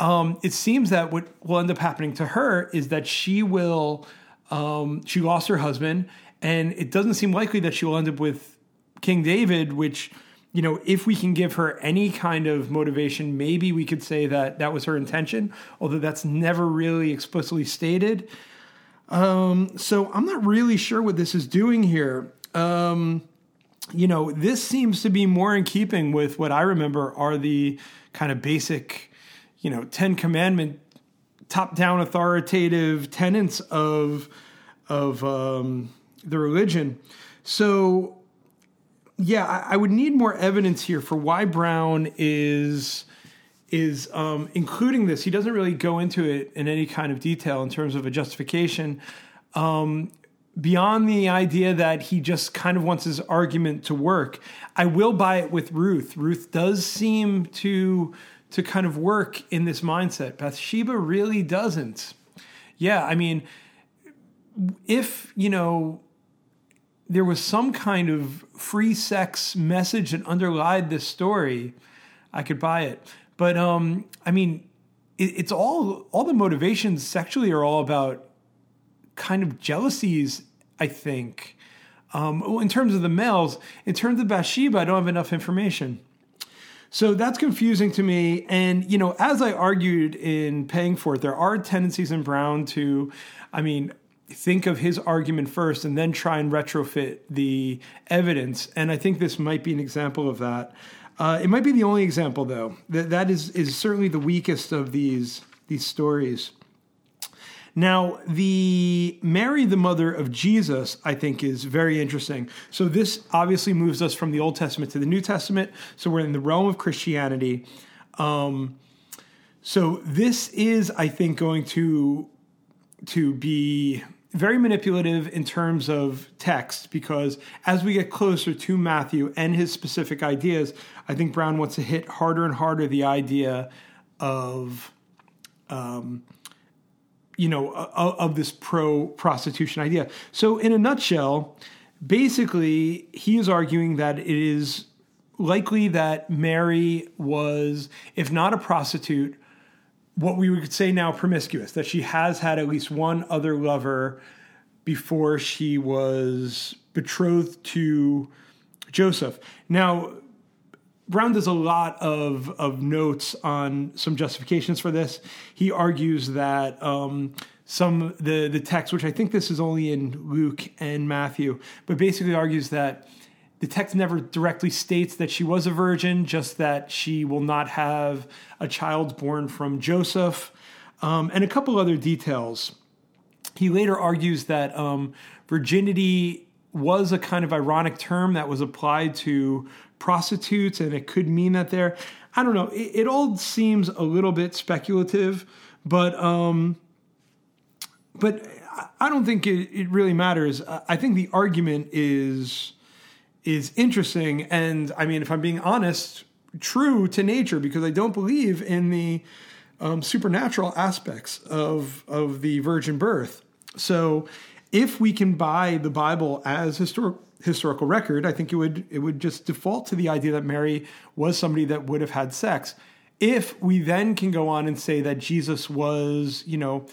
Um, it seems that what will end up happening to her is that she will, um, she lost her husband, and it doesn't seem likely that she will end up with King David, which you know, if we can give her any kind of motivation, maybe we could say that that was her intention, although that's never really explicitly stated. Um, so I'm not really sure what this is doing here. Um, you know, this seems to be more in keeping with what I remember are the kind of basic, you know, Ten Commandment top down authoritative tenets of of um, the religion. So, yeah, I, I, would need more evidence here for why Brown is is um, including this. He doesn't really go into it in any kind of detail in terms of a justification. Um, beyond the idea that he just kind of wants his argument to work. I will buy it with Ruth. Ruth does seem to to kind of work in this mindset. Bathsheba really doesn't. Yeah, I mean, if, you know, there was some kind of free sex message that underlied this story, I could buy it. But um, I mean, it, it's all all the motivations sexually are all about kind of jealousies. I think. Um, in terms of the males, in terms of Bathsheba, I don't have enough information. So that's confusing to me. And, you know, as I argued in paying for it, there are tendencies in Brown to, I mean, think of his argument first and then try and retrofit the evidence. And I think this might be an example of that. Uh, it might be the only example, though. That that is is certainly the weakest of these these stories. Now, the Mary, the mother of Jesus, I think is very interesting. So, this obviously moves us from the Old Testament to the New Testament. So, we're in the realm of Christianity. Um, so, this is, I think, going to to be very manipulative in terms of text because as we get closer to Matthew and his specific ideas, I think Brown wants to hit harder and harder the idea of um, you know, of this pro prostitution idea. So, in a nutshell, basically, he is arguing that it is likely that Mary was, if not a prostitute, what we would say now promiscuous, that she has had at least one other lover before she was betrothed to Joseph. Now, Brown does a lot of, of notes on some justifications for this. He argues that um, some the the text, which I think this is only in Luke and Matthew, but basically argues that the text never directly states that she was a virgin, just that she will not have a child born from Joseph, um, and a couple other details. He later argues that um, virginity was a kind of ironic term that was applied to prostitutes, and it could mean that they're, I don't know, it, it all seems a little bit speculative, but, um, but I don't think it, it really matters. I think the argument is, is interesting. And I mean, if I'm being honest, true to nature, because I don't believe in the, um, supernatural aspects of of the virgin birth. So, if we can buy the Bible as historic historical record, I think it would it would just default to the idea that Mary was somebody that would have had sex. If we then can go on and say that Jesus was, you know,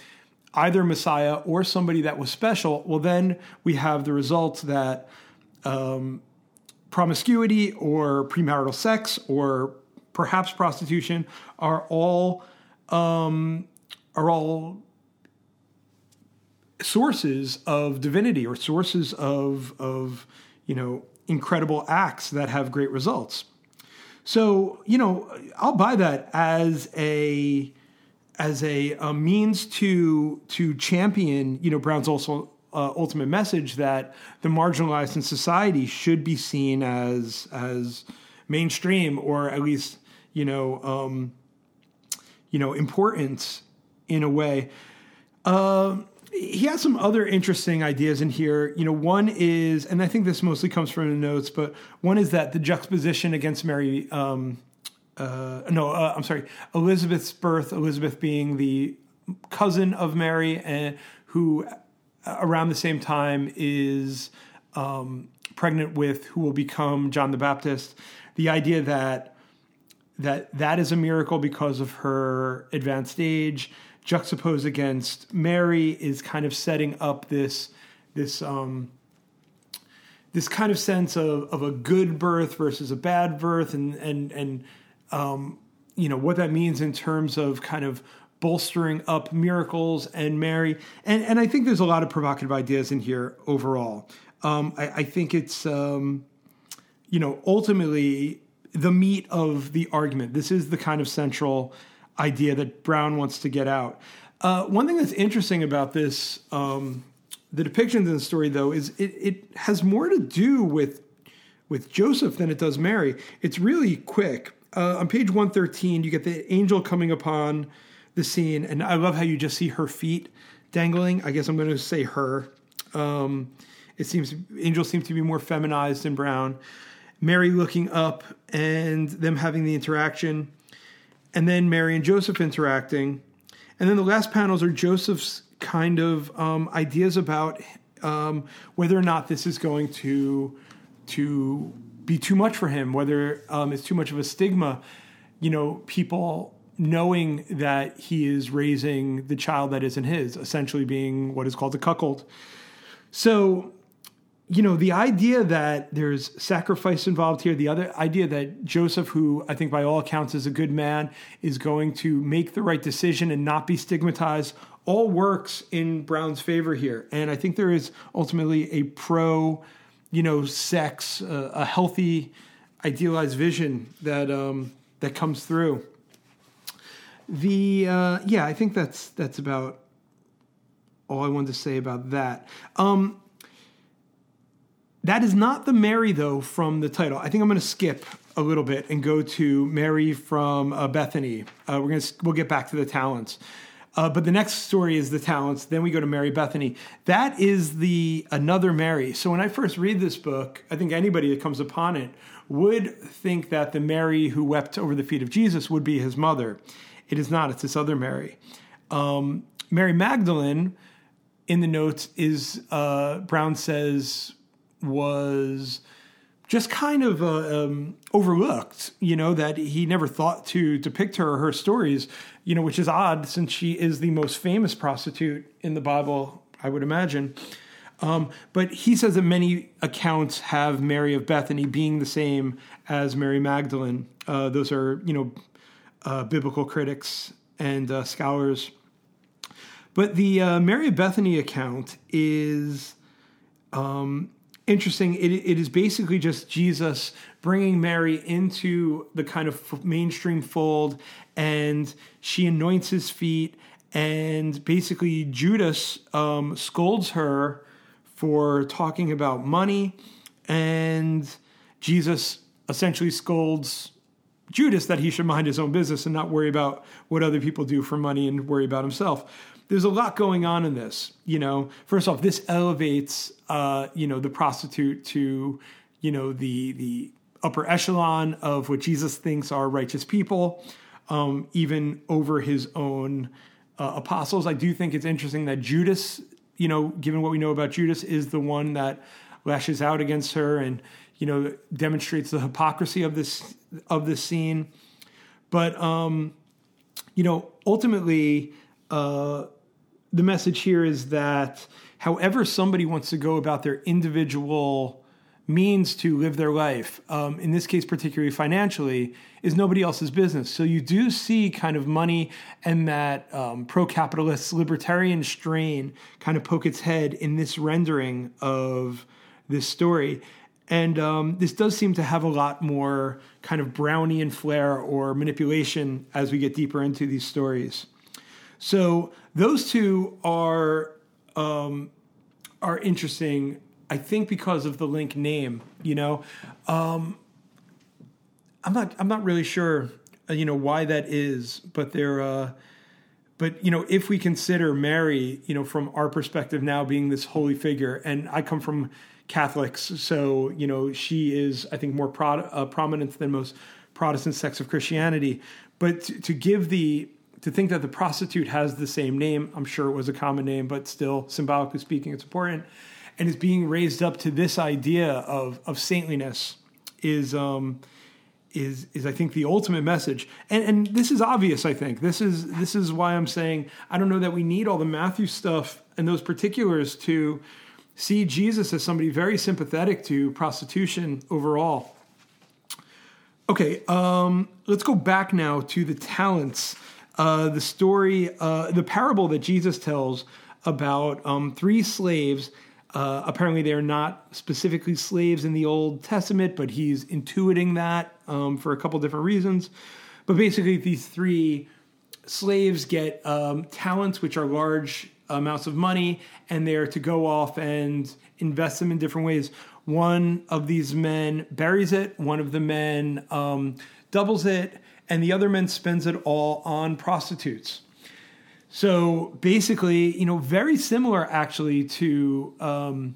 either Messiah or somebody that was special, well, then we have the result that um, promiscuity or premarital sex or perhaps prostitution are all um, are all sources of divinity or sources of of you know incredible acts that have great results. So you know I'll buy that as a as a, a means to to champion you know Brown's also uh, ultimate message that the marginalized in society should be seen as as mainstream or at least you know um, you know important in a way. Uh, he has some other interesting ideas in here. You know, one is, and I think this mostly comes from the notes, but one is that the juxtaposition against Mary, um, uh, no, uh, I'm sorry, Elizabeth's birth, Elizabeth being the cousin of Mary, and who uh, around the same time is um, pregnant with who will become John the Baptist. The idea that that that is a miracle because of her advanced age juxtaposed against Mary is kind of setting up this this um, this kind of sense of, of a good birth versus a bad birth and and and um, you know what that means in terms of kind of bolstering up miracles and Mary and and I think there's a lot of provocative ideas in here overall. Um, I, I, think it's um, you know, ultimately the meat of the argument. This is the kind of central idea that Brown wants to get out. Uh, one thing that's interesting about this, um, the depictions in the story, though, is it, it has more to do with with Joseph than it does Mary. It's really quick. Uh, on page 113, you get the angel coming upon the scene, and I love how you just see her feet dangling. I guess I'm going to say her. Um, it seems angels seem to be more feminized in Brown. Mary looking up and them having the interaction, and then Mary and Joseph interacting, and then the last panels are Joseph's kind of um, ideas about um, whether or not this is going to to be too much for him, whether um, it's too much of a stigma. You know, people knowing that he is raising the child that isn't his, essentially being what is called a cuckold. So, you know, the idea that there's sacrifice involved here, the other idea that Joseph, who I think by all accounts is a good man, is going to make the right decision and not be stigmatized, all works in Brown's favor here. And I think there is ultimately a pro, you know, sex, uh, a healthy, idealized vision that um, that comes through. The uh, yeah, I think that's that's about all I wanted to say about that. Um, that is not the Mary though from the title. I think I'm going to skip a little bit and go to Mary from uh, Bethany. Uh, we're going to we'll get back to the talents. Uh, but the next story is the talents. Then we go to Mary Bethany. That is the another Mary. So when I first read this book, I think anybody that comes upon it would think that the Mary who wept over the feet of Jesus would be his mother. It is not, it's this other Mary. Um, Mary Magdalene, in the notes, is, uh, Brown says, was just kind of uh, um, overlooked, you know, that he never thought to depict her or her stories, you know, which is odd since she is the most famous prostitute in the Bible, I would imagine. Um, but he says that many accounts have Mary of Bethany being the same as Mary Magdalene. Uh, those are, you know, uh, biblical critics and uh, scholars. But the uh, Mary Bethany account is um, interesting. It, it is basically just Jesus bringing Mary into the kind of mainstream fold, and she anoints his feet. And basically, Judas um, scolds her for talking about money, and Jesus essentially scolds Judas that he should mind his own business and not worry about what other people do for money and worry about himself. There's a lot going on in this. You know, first off, this elevates uh, you know the prostitute to you know the the upper echelon of what Jesus thinks are righteous people, um, even over his own uh, apostles. I do think it's interesting that Judas, you know, given what we know about Judas, is the one that lashes out against her and you know demonstrates the hypocrisy of this of this scene but um you know ultimately uh the message here is that however somebody wants to go about their individual means to live their life, um, in this case, particularly financially, is nobody else's business. So you do see kind of money and that um, pro capitalist libertarian strain kind of poke its head in this rendering of this story. And um, this does seem to have a lot more kind of Brownian flair or manipulation as we get deeper into these stories. So those two are um, are interesting. I think because of the link name. You know, um, I'm not I'm not really sure. Uh, you know why that is, but they're. Uh, but you know, if we consider Mary, you know, from our perspective now being this holy figure, and I come from Catholics, so you know she is, I think, more pro- uh, prominent than most Protestant sects of Christianity. But to, to give the to think that the prostitute has the same name, I'm sure it was a common name, but still, symbolically speaking, it's important, and is being raised up to this idea of of saintliness is. Um, is is I think the ultimate message. And and this is obvious, I think. This is this is why I'm saying I don't know that we need all the Matthew stuff and those particulars to see Jesus as somebody very sympathetic to prostitution overall. Okay, um, let's go back now to the talents. Uh, the story, uh, the parable that Jesus tells about um, three slaves Uh, apparently, they are not specifically slaves in the Old Testament, but he's intuiting that um, for a couple different reasons. But basically, these three slaves get um, talents, which are large amounts of money, and they're to go off and invest them in different ways. One of these men buries it, one of the men um, doubles it, and the other man spends it all on prostitutes. So basically, you know, very similar actually to um,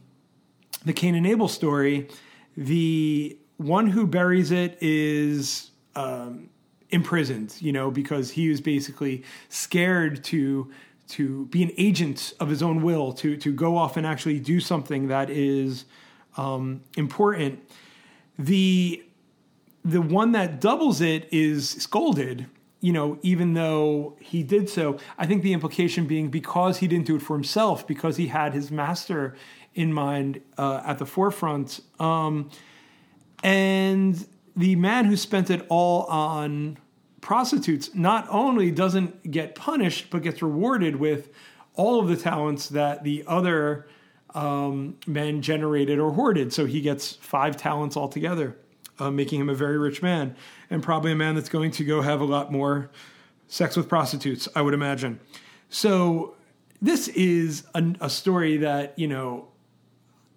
the Cain and Abel story. The one who buries it is um, imprisoned, you know, because he was basically scared to to be an agent of his own will, to to go off and actually do something that is um, important. The the one that doubles it is scolded you know, even though he did so, I think the implication being because he didn't do it for himself, because he had his master in mind uh, at the forefront. Um, and the man who spent it all on prostitutes not only doesn't get punished, but gets rewarded with all of the talents that the other um, men generated or hoarded. So he gets five talents altogether uh, making him a very rich man, and probably a man that's going to go have a lot more sex with prostitutes, I would imagine. So this is a, a story that you know,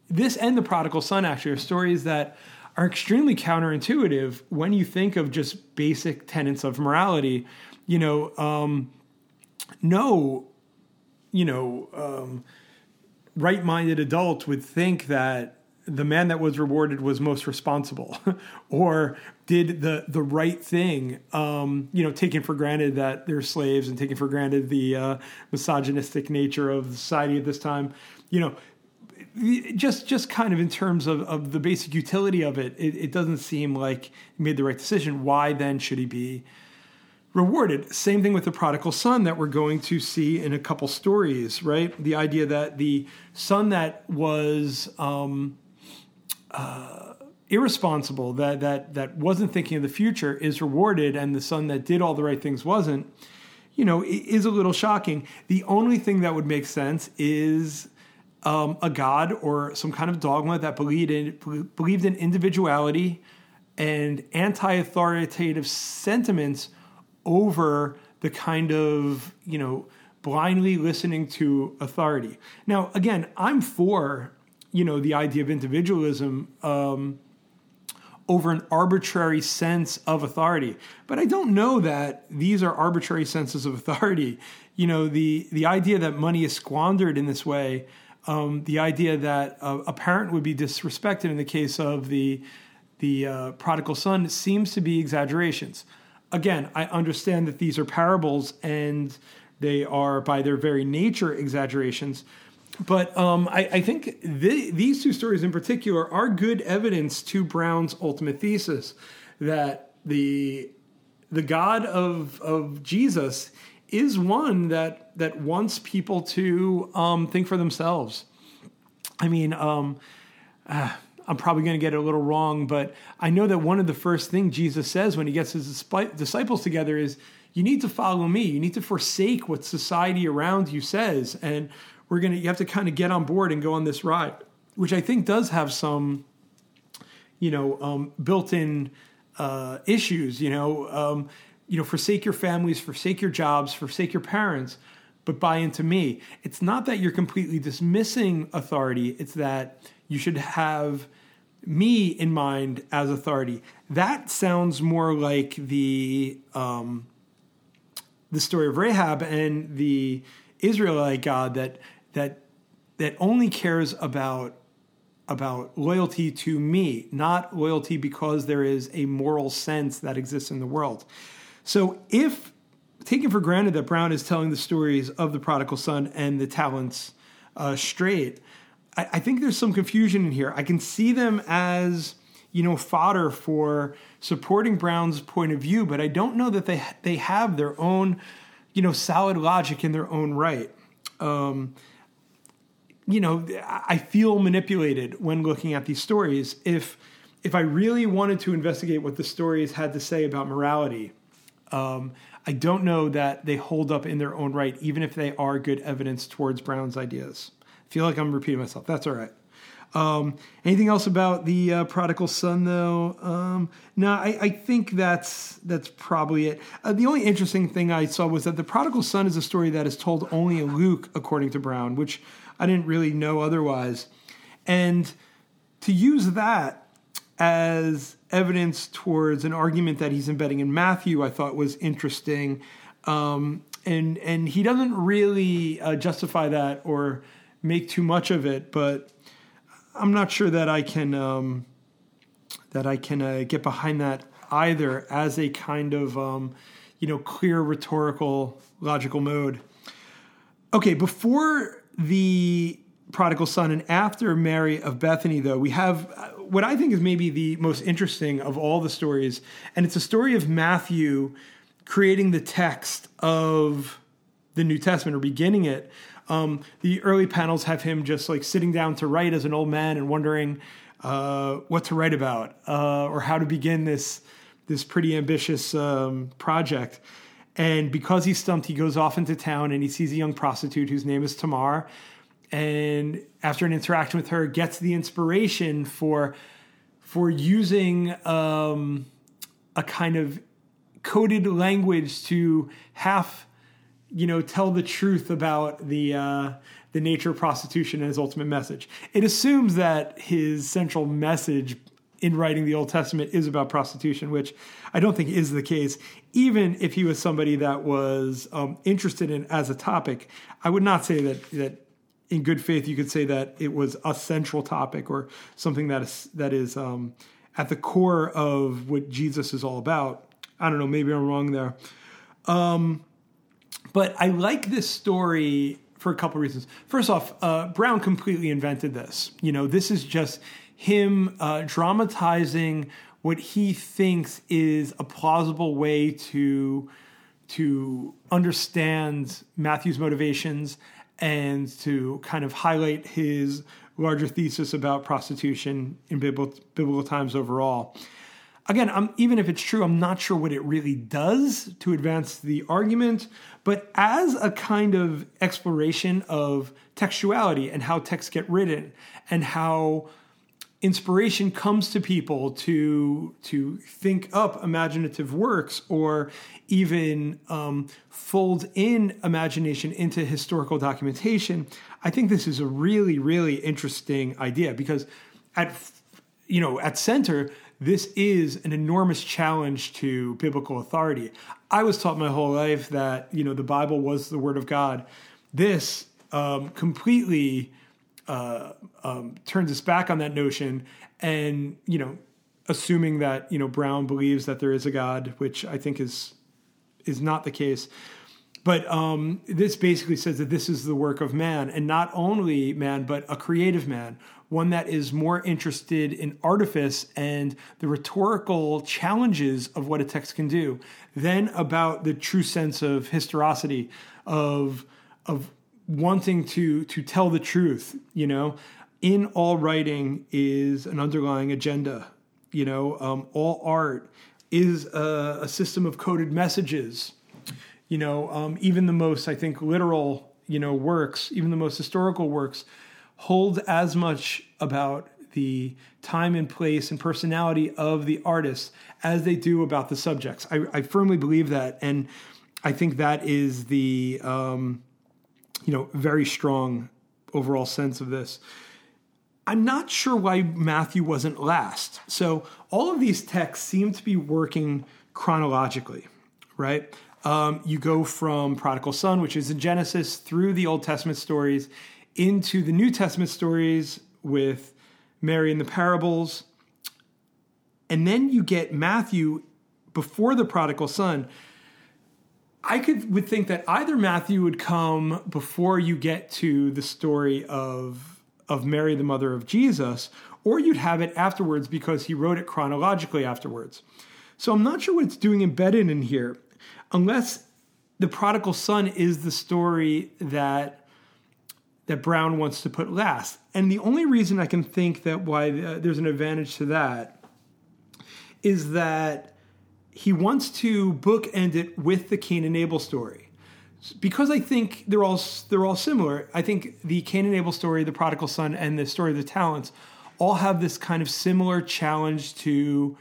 this and the prodigal son actually are stories that are extremely counterintuitive when you think of just basic tenets of morality. You know, um, no, you know, um, right-minded adult would think that the man that was rewarded was most responsible <laughs> or did the the right thing um, you know taking for granted that they're slaves and taking for granted the uh, misogynistic nature of society at this time you know just just kind of in terms of, of the basic utility of it, it it doesn't seem like he made the right decision. Why then should he be rewarded? Same thing with the prodigal son that we're going to see in a couple stories right? The idea that the son that was um, uh, irresponsible, that that that wasn't thinking of the future, is rewarded, and the son that did all the right things wasn't, you know, is a little shocking. The only thing that would make sense is um, a god or some kind of dogma that believed in believed in individuality and anti-authoritative sentiments over the kind of you know blindly listening to authority. Now, again, I'm for you know the idea of individualism um, over an arbitrary sense of authority. But I don't know that these are arbitrary senses of authority. You know, the the idea that money is squandered in this way, um, the idea that a parent would be disrespected in the case of the the uh, prodigal son seems to be exaggerations. Again, I understand that these are parables and they are by their very nature exaggerations but um, I, I, think the, these two stories in particular are good evidence to Brown's ultimate thesis that the the God of of Jesus is one that that wants people to um, think for themselves. I mean, um, uh, I'm probably going to get it a little wrong, but I know that one of the first things Jesus says when he gets his disciples together is, "You need to follow me. You need to forsake what society around you says." And we're gonna you have to kind of get on board and go on this ride, which I think does have some, you know, um, built-in uh, issues. You know, um, you know, forsake your families, forsake your jobs, forsake your parents, but buy into me. It's not that you're completely dismissing authority; it's that you should have me in mind as authority. That sounds more like the um, the story of Rahab and the Israelite God that that that only cares about about loyalty to me, not loyalty because there is a moral sense that exists in the world. So if taking for granted that Brown is telling the stories of the prodigal son and the talents uh, straight, I, I think there's some confusion in here. I can see them as you know fodder for supporting Brown's point of view, but I don't know that they they have their own you know solid logic in their own right. Um, you know, I feel manipulated when looking at these stories. If if I really wanted to investigate what the stories had to say about morality, um, I don't know that they hold up in their own right, even if they are good evidence towards Brown's ideas. I feel like I'm repeating myself. That's all right. Um, anything else about the uh, prodigal son, though? Um, no, I, I, think that's that's probably it. Uh, the only interesting thing I saw was that the prodigal son is a story that is told only in Luke, according to Brown, which I didn't really know otherwise. And to use that as evidence towards an argument that he's embedding in Matthew, I thought was interesting. Um, and and he doesn't really uh, justify that or make too much of it, but I'm not sure that I can um, that I can uh, get behind that either as a kind of um, you know clear rhetorical logical mode. Okay, before the prodigal son and after Mary of Bethany, though, we have uh, what I think is maybe the most interesting of all the stories, and it's a story of Matthew creating the text of the New Testament or beginning it um, the early panels have him just like sitting down to write as an old man and wondering uh, what to write about uh, or how to begin this this pretty ambitious um, project. And because he's stumped, he goes off into town and he sees a young prostitute whose name is Tamar. And after an interaction with her, gets the inspiration for for using um, a kind of coded language to half you know, tell the truth about the uh, the nature of prostitution and his ultimate message. It assumes that his central message in writing the Old Testament is about prostitution, which I don't think is the case. Even if he was somebody that was um, interested in as a topic, I would not say that that in good faith you could say that it was a central topic or something that is that is um, at the core of what Jesus is all about. I don't know. Maybe I'm wrong there. Um, but I like this story for a couple reasons. First off, uh, Brown completely invented this. You know, this is just him uh, dramatizing what he thinks is a plausible way to to understand Matthew's motivations and to kind of highlight his larger thesis about prostitution in biblical, times overall again, I'm, even if it's true, I'm not sure what it really does to advance the argument. But as a kind of exploration of textuality and how texts get written and how inspiration comes to people to to think up imaginative works or even um, fold in imagination into historical documentation i think this is a really really interesting idea because at you know at center this is an enormous challenge to biblical authority. I was taught my whole life that you know the Bible was the Word of God. This um, completely uh, um, turns us back on that notion, and you know, assuming that you know Brown believes that there is a God, which I think is is not the case. But um, this basically says that this is the work of man, and not only man, but a creative man, one that is more interested in artifice and the rhetorical challenges of what a text can do than about the true sense of historicity, of of wanting to to tell the truth. You know, in all writing is an underlying agenda. You know, um, all art is a, a, system of coded messages. You know, um, even the most I think literal you know works, even the most historical works hold as much about the time and place and personality of the artist as they do about the subjects. I, I firmly believe that, and I think that is the um, you know very strong overall sense of this. I'm not sure why Matthew wasn't last. So all of these texts seem to be working chronologically, right? Um, you go from prodigal son, which is in Genesis, through the Old Testament stories into the New Testament stories with Mary and the parables. And then you get Matthew before the prodigal son. I could would think that either Matthew would come before you get to the story of of Mary the mother of Jesus, or you'd have it afterwards because he wrote it chronologically afterwards. So I'm not sure what it's doing embedded in here, unless the prodigal son is the story that that Brown wants to put last. And the only reason I can think that why uh, there's an advantage to that is that he wants to bookend it with the Cain and Abel story. because I think they're all they're all similar. I think the Cain and Abel story, the prodigal son, and the story of the talents all have this kind of similar challenge to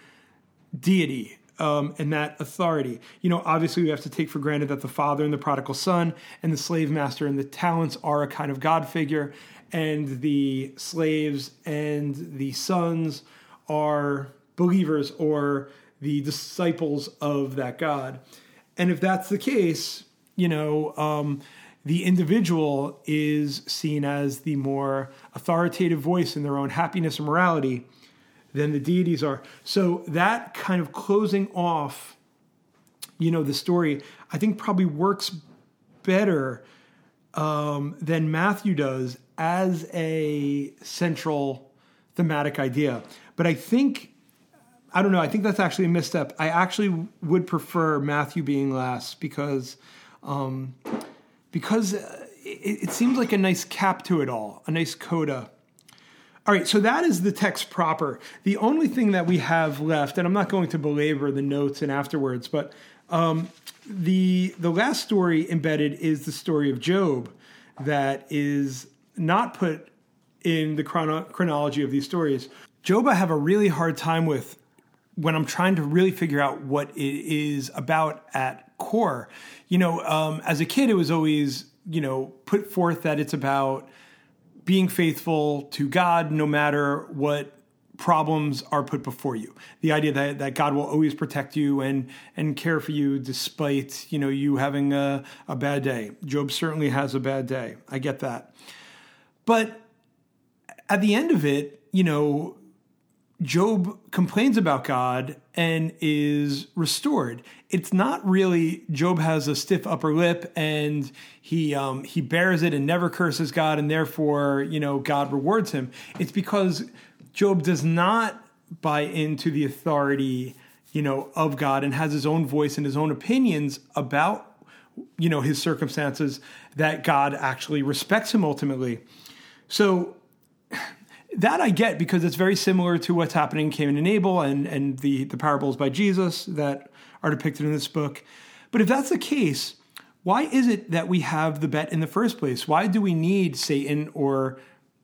deity um, and that authority. You know, obviously, we have to take for granted that the father and the prodigal son and the slave master and the talents are a kind of God figure, and the slaves and the sons are believers or the disciples of that God. And if that's the case, you know, um, the individual is seen as the more authoritative voice in their own happiness and morality than the deities are. So that kind of closing off, you know, the story, I think probably works better um, than Matthew does as a central thematic idea. But I think, I don't know, I think that's actually a misstep. I actually would prefer Matthew being last because, um, because it, it seems like a nice cap to it all, a nice coda. All right, so that is the text proper. The only thing that we have left, and I'm not going to belabor the notes and afterwards, but um, the the last story embedded is the story of Job, that is not put in the chrono- chronology of these stories. Job, I have a really hard time with when I'm trying to really figure out what it is about at core. You know, um, as a kid, it was always you know put forth that it's about being faithful to God no matter what problems are put before you. The idea that, that God will always protect you and and care for you despite, you know, you having a, a bad day. Job certainly has a bad day. I get that. But at the end of it, you know, Job complains about God and is restored. It's not really Job has a stiff upper lip and he um, he bears it and never curses God and therefore you know God rewards him. It's because Job does not buy into the authority you know of God and has his own voice and his own opinions about you know his circumstances that God actually respects him ultimately. So that I get because it's very similar to what's happening in Cain and Abel and, and the, the parables by Jesus that are depicted in this book. But if that's the case, why is it that we have the bet in the first place? Why do we need Satan or,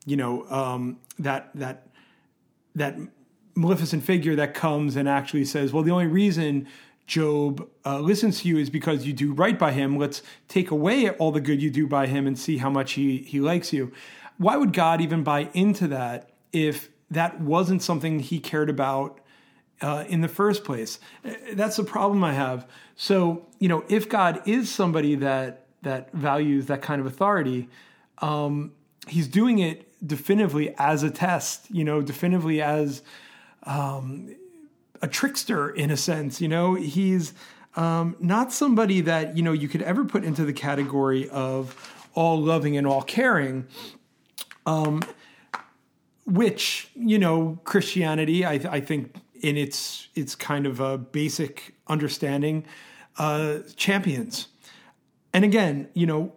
you know, um, that that that maleficent figure that comes and actually says, well, the only reason Job uh, listens to you is because you do right by him. Let's take away all the good you do by him and see how much he he likes you why would God even buy into that if that wasn't something he cared about uh, in the first place? Uh, that's the problem I have. So, you know, if God is somebody that that values that kind of authority, um, he's doing it definitively as a test, you know, definitively as um, a trickster in a sense. You know, he's um, not somebody that you know you could ever put into the category of all loving and all caring. Um, which you know Christianity, I, I, think in its its kind of a basic understanding, uh, champions. And again, you know,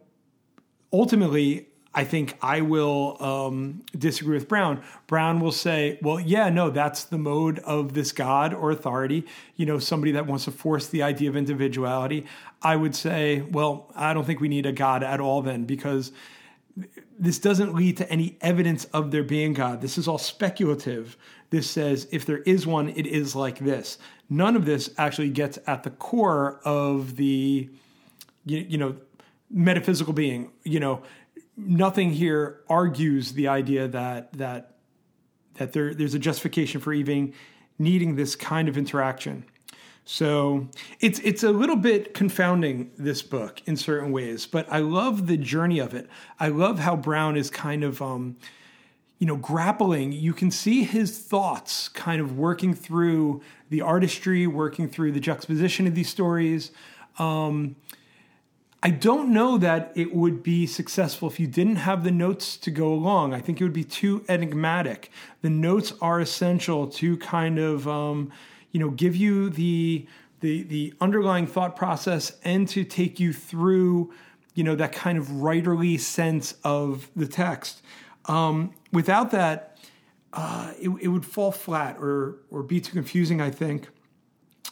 ultimately, I think I will um, disagree with Brown. Brown will say, well, yeah, no, that's the mode of this God or authority, you know, somebody that wants to force the idea of individuality. I would say, well, I don't think we need a God at all then, because this doesn't lead to any evidence of there being God. This is all speculative. This says if there is one, it is like this. None of this actually gets at the core of the, you, you know, metaphysical being. You know, nothing here argues the idea that that that there, there's a justification for even needing this kind of interaction. So it's it's a little bit confounding this book in certain ways, but I love the journey of it. I love how Brown is kind of um, you know grappling. You can see his thoughts kind of working through the artistry, working through the juxtaposition of these stories. Um, I don't know that it would be successful if you didn't have the notes to go along. I think it would be too enigmatic. The notes are essential to kind of um, you know give you the the the underlying thought process and to take you through you know that kind of writerly sense of the text. Um, without that uh, it, it would fall flat or or be too confusing i think.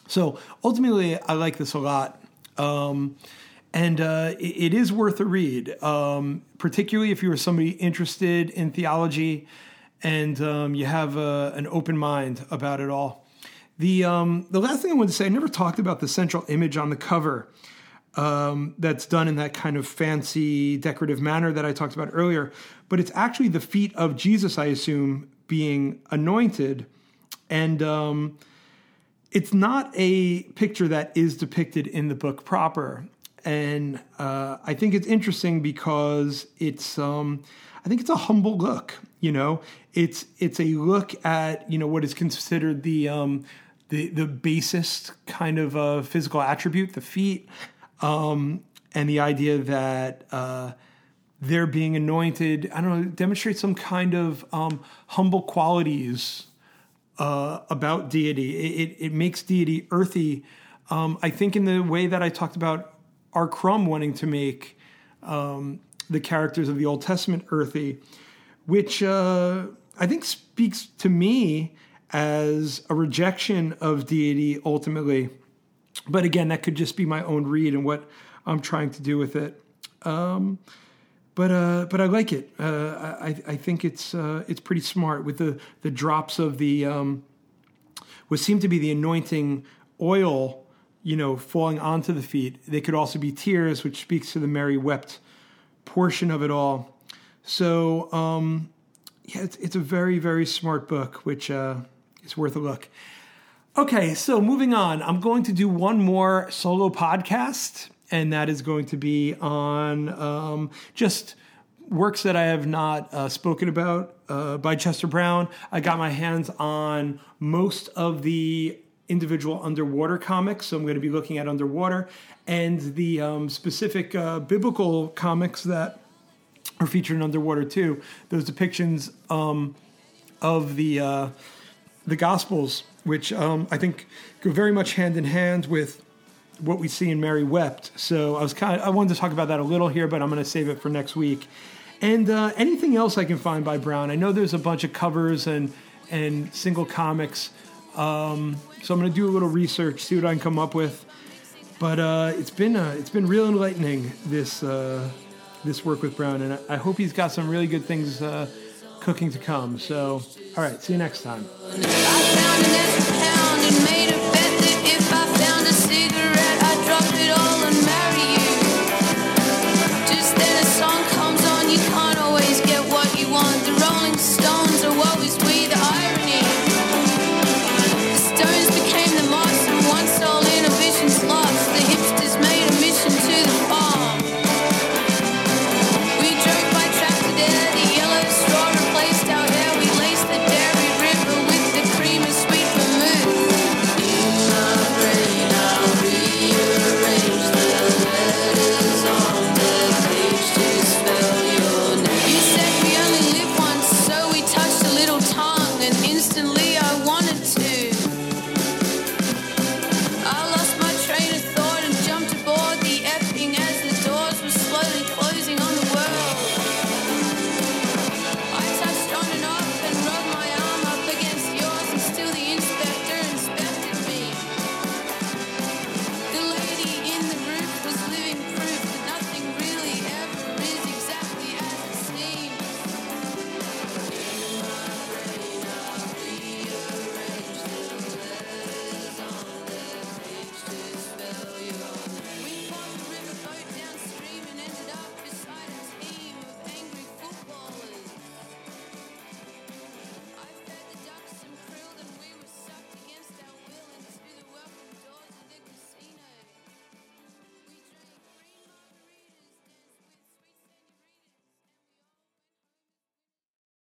So ultimately i like this a lot. Um, and uh, it, it is worth a read, um, particularly if you are somebody interested in theology and um, you have a, an open mind about it all. The um, the last thing I wanted to say, I never talked about the central image on the cover. Um, that's done in that kind of fancy decorative manner that I talked about earlier, but it's actually the feet of Jesus, I assume, being anointed, and um, it's not a picture that is depicted in the book proper. And uh, I think it's interesting because it's um, I think it's a humble look. You know, it's it's a look at you know what is considered the um, the the basest kind of uh, physical attribute, the feet, um, and the idea that uh, they're being anointed. I don't know, demonstrates some kind of um, humble qualities uh, about deity. It, it, it, makes deity earthy. Um, I think in the way that I talked about R. Crumb wanting to make um, the characters of the Old Testament earthy, which uh, I think speaks to me as a rejection of deity ultimately. But again, that could just be my own read and what I'm trying to do with it. Um, but uh, but I like it. Uh, I I think it's uh, it's pretty smart with the the drops of the um, what seem to be the anointing oil, you know, falling onto the feet. They could also be tears, which speaks to the Mary wept portion of it all. So um, yeah, it's it's a very very smart book, which uh, is worth a look. Okay, so moving on, I'm going to do one more solo podcast and that is going to be on um, just works that I have not uh, spoken about uh, by Chester Brown. I got my hands on most of the individual underwater comics, so I'm going to be looking at underwater and the um, specific uh, biblical comics that are featured in underwater too. Those depictions um, of the uh, the Gospels, which um, I think go very much hand in hand with what we see in Mary Wept. So I was kind of, I wanted to talk about that a little here, but I'm going to save it for next week. And uh, anything else I can find by Brown. I know there's a bunch of covers and and single comics. Um, so I'm going to do a little research, see what I can come up with. But uh, it's been uh, it's been real enlightening this uh, this work with Brown, and I hope he's got some really good things uh, cooking to come. So, all right, see you next time.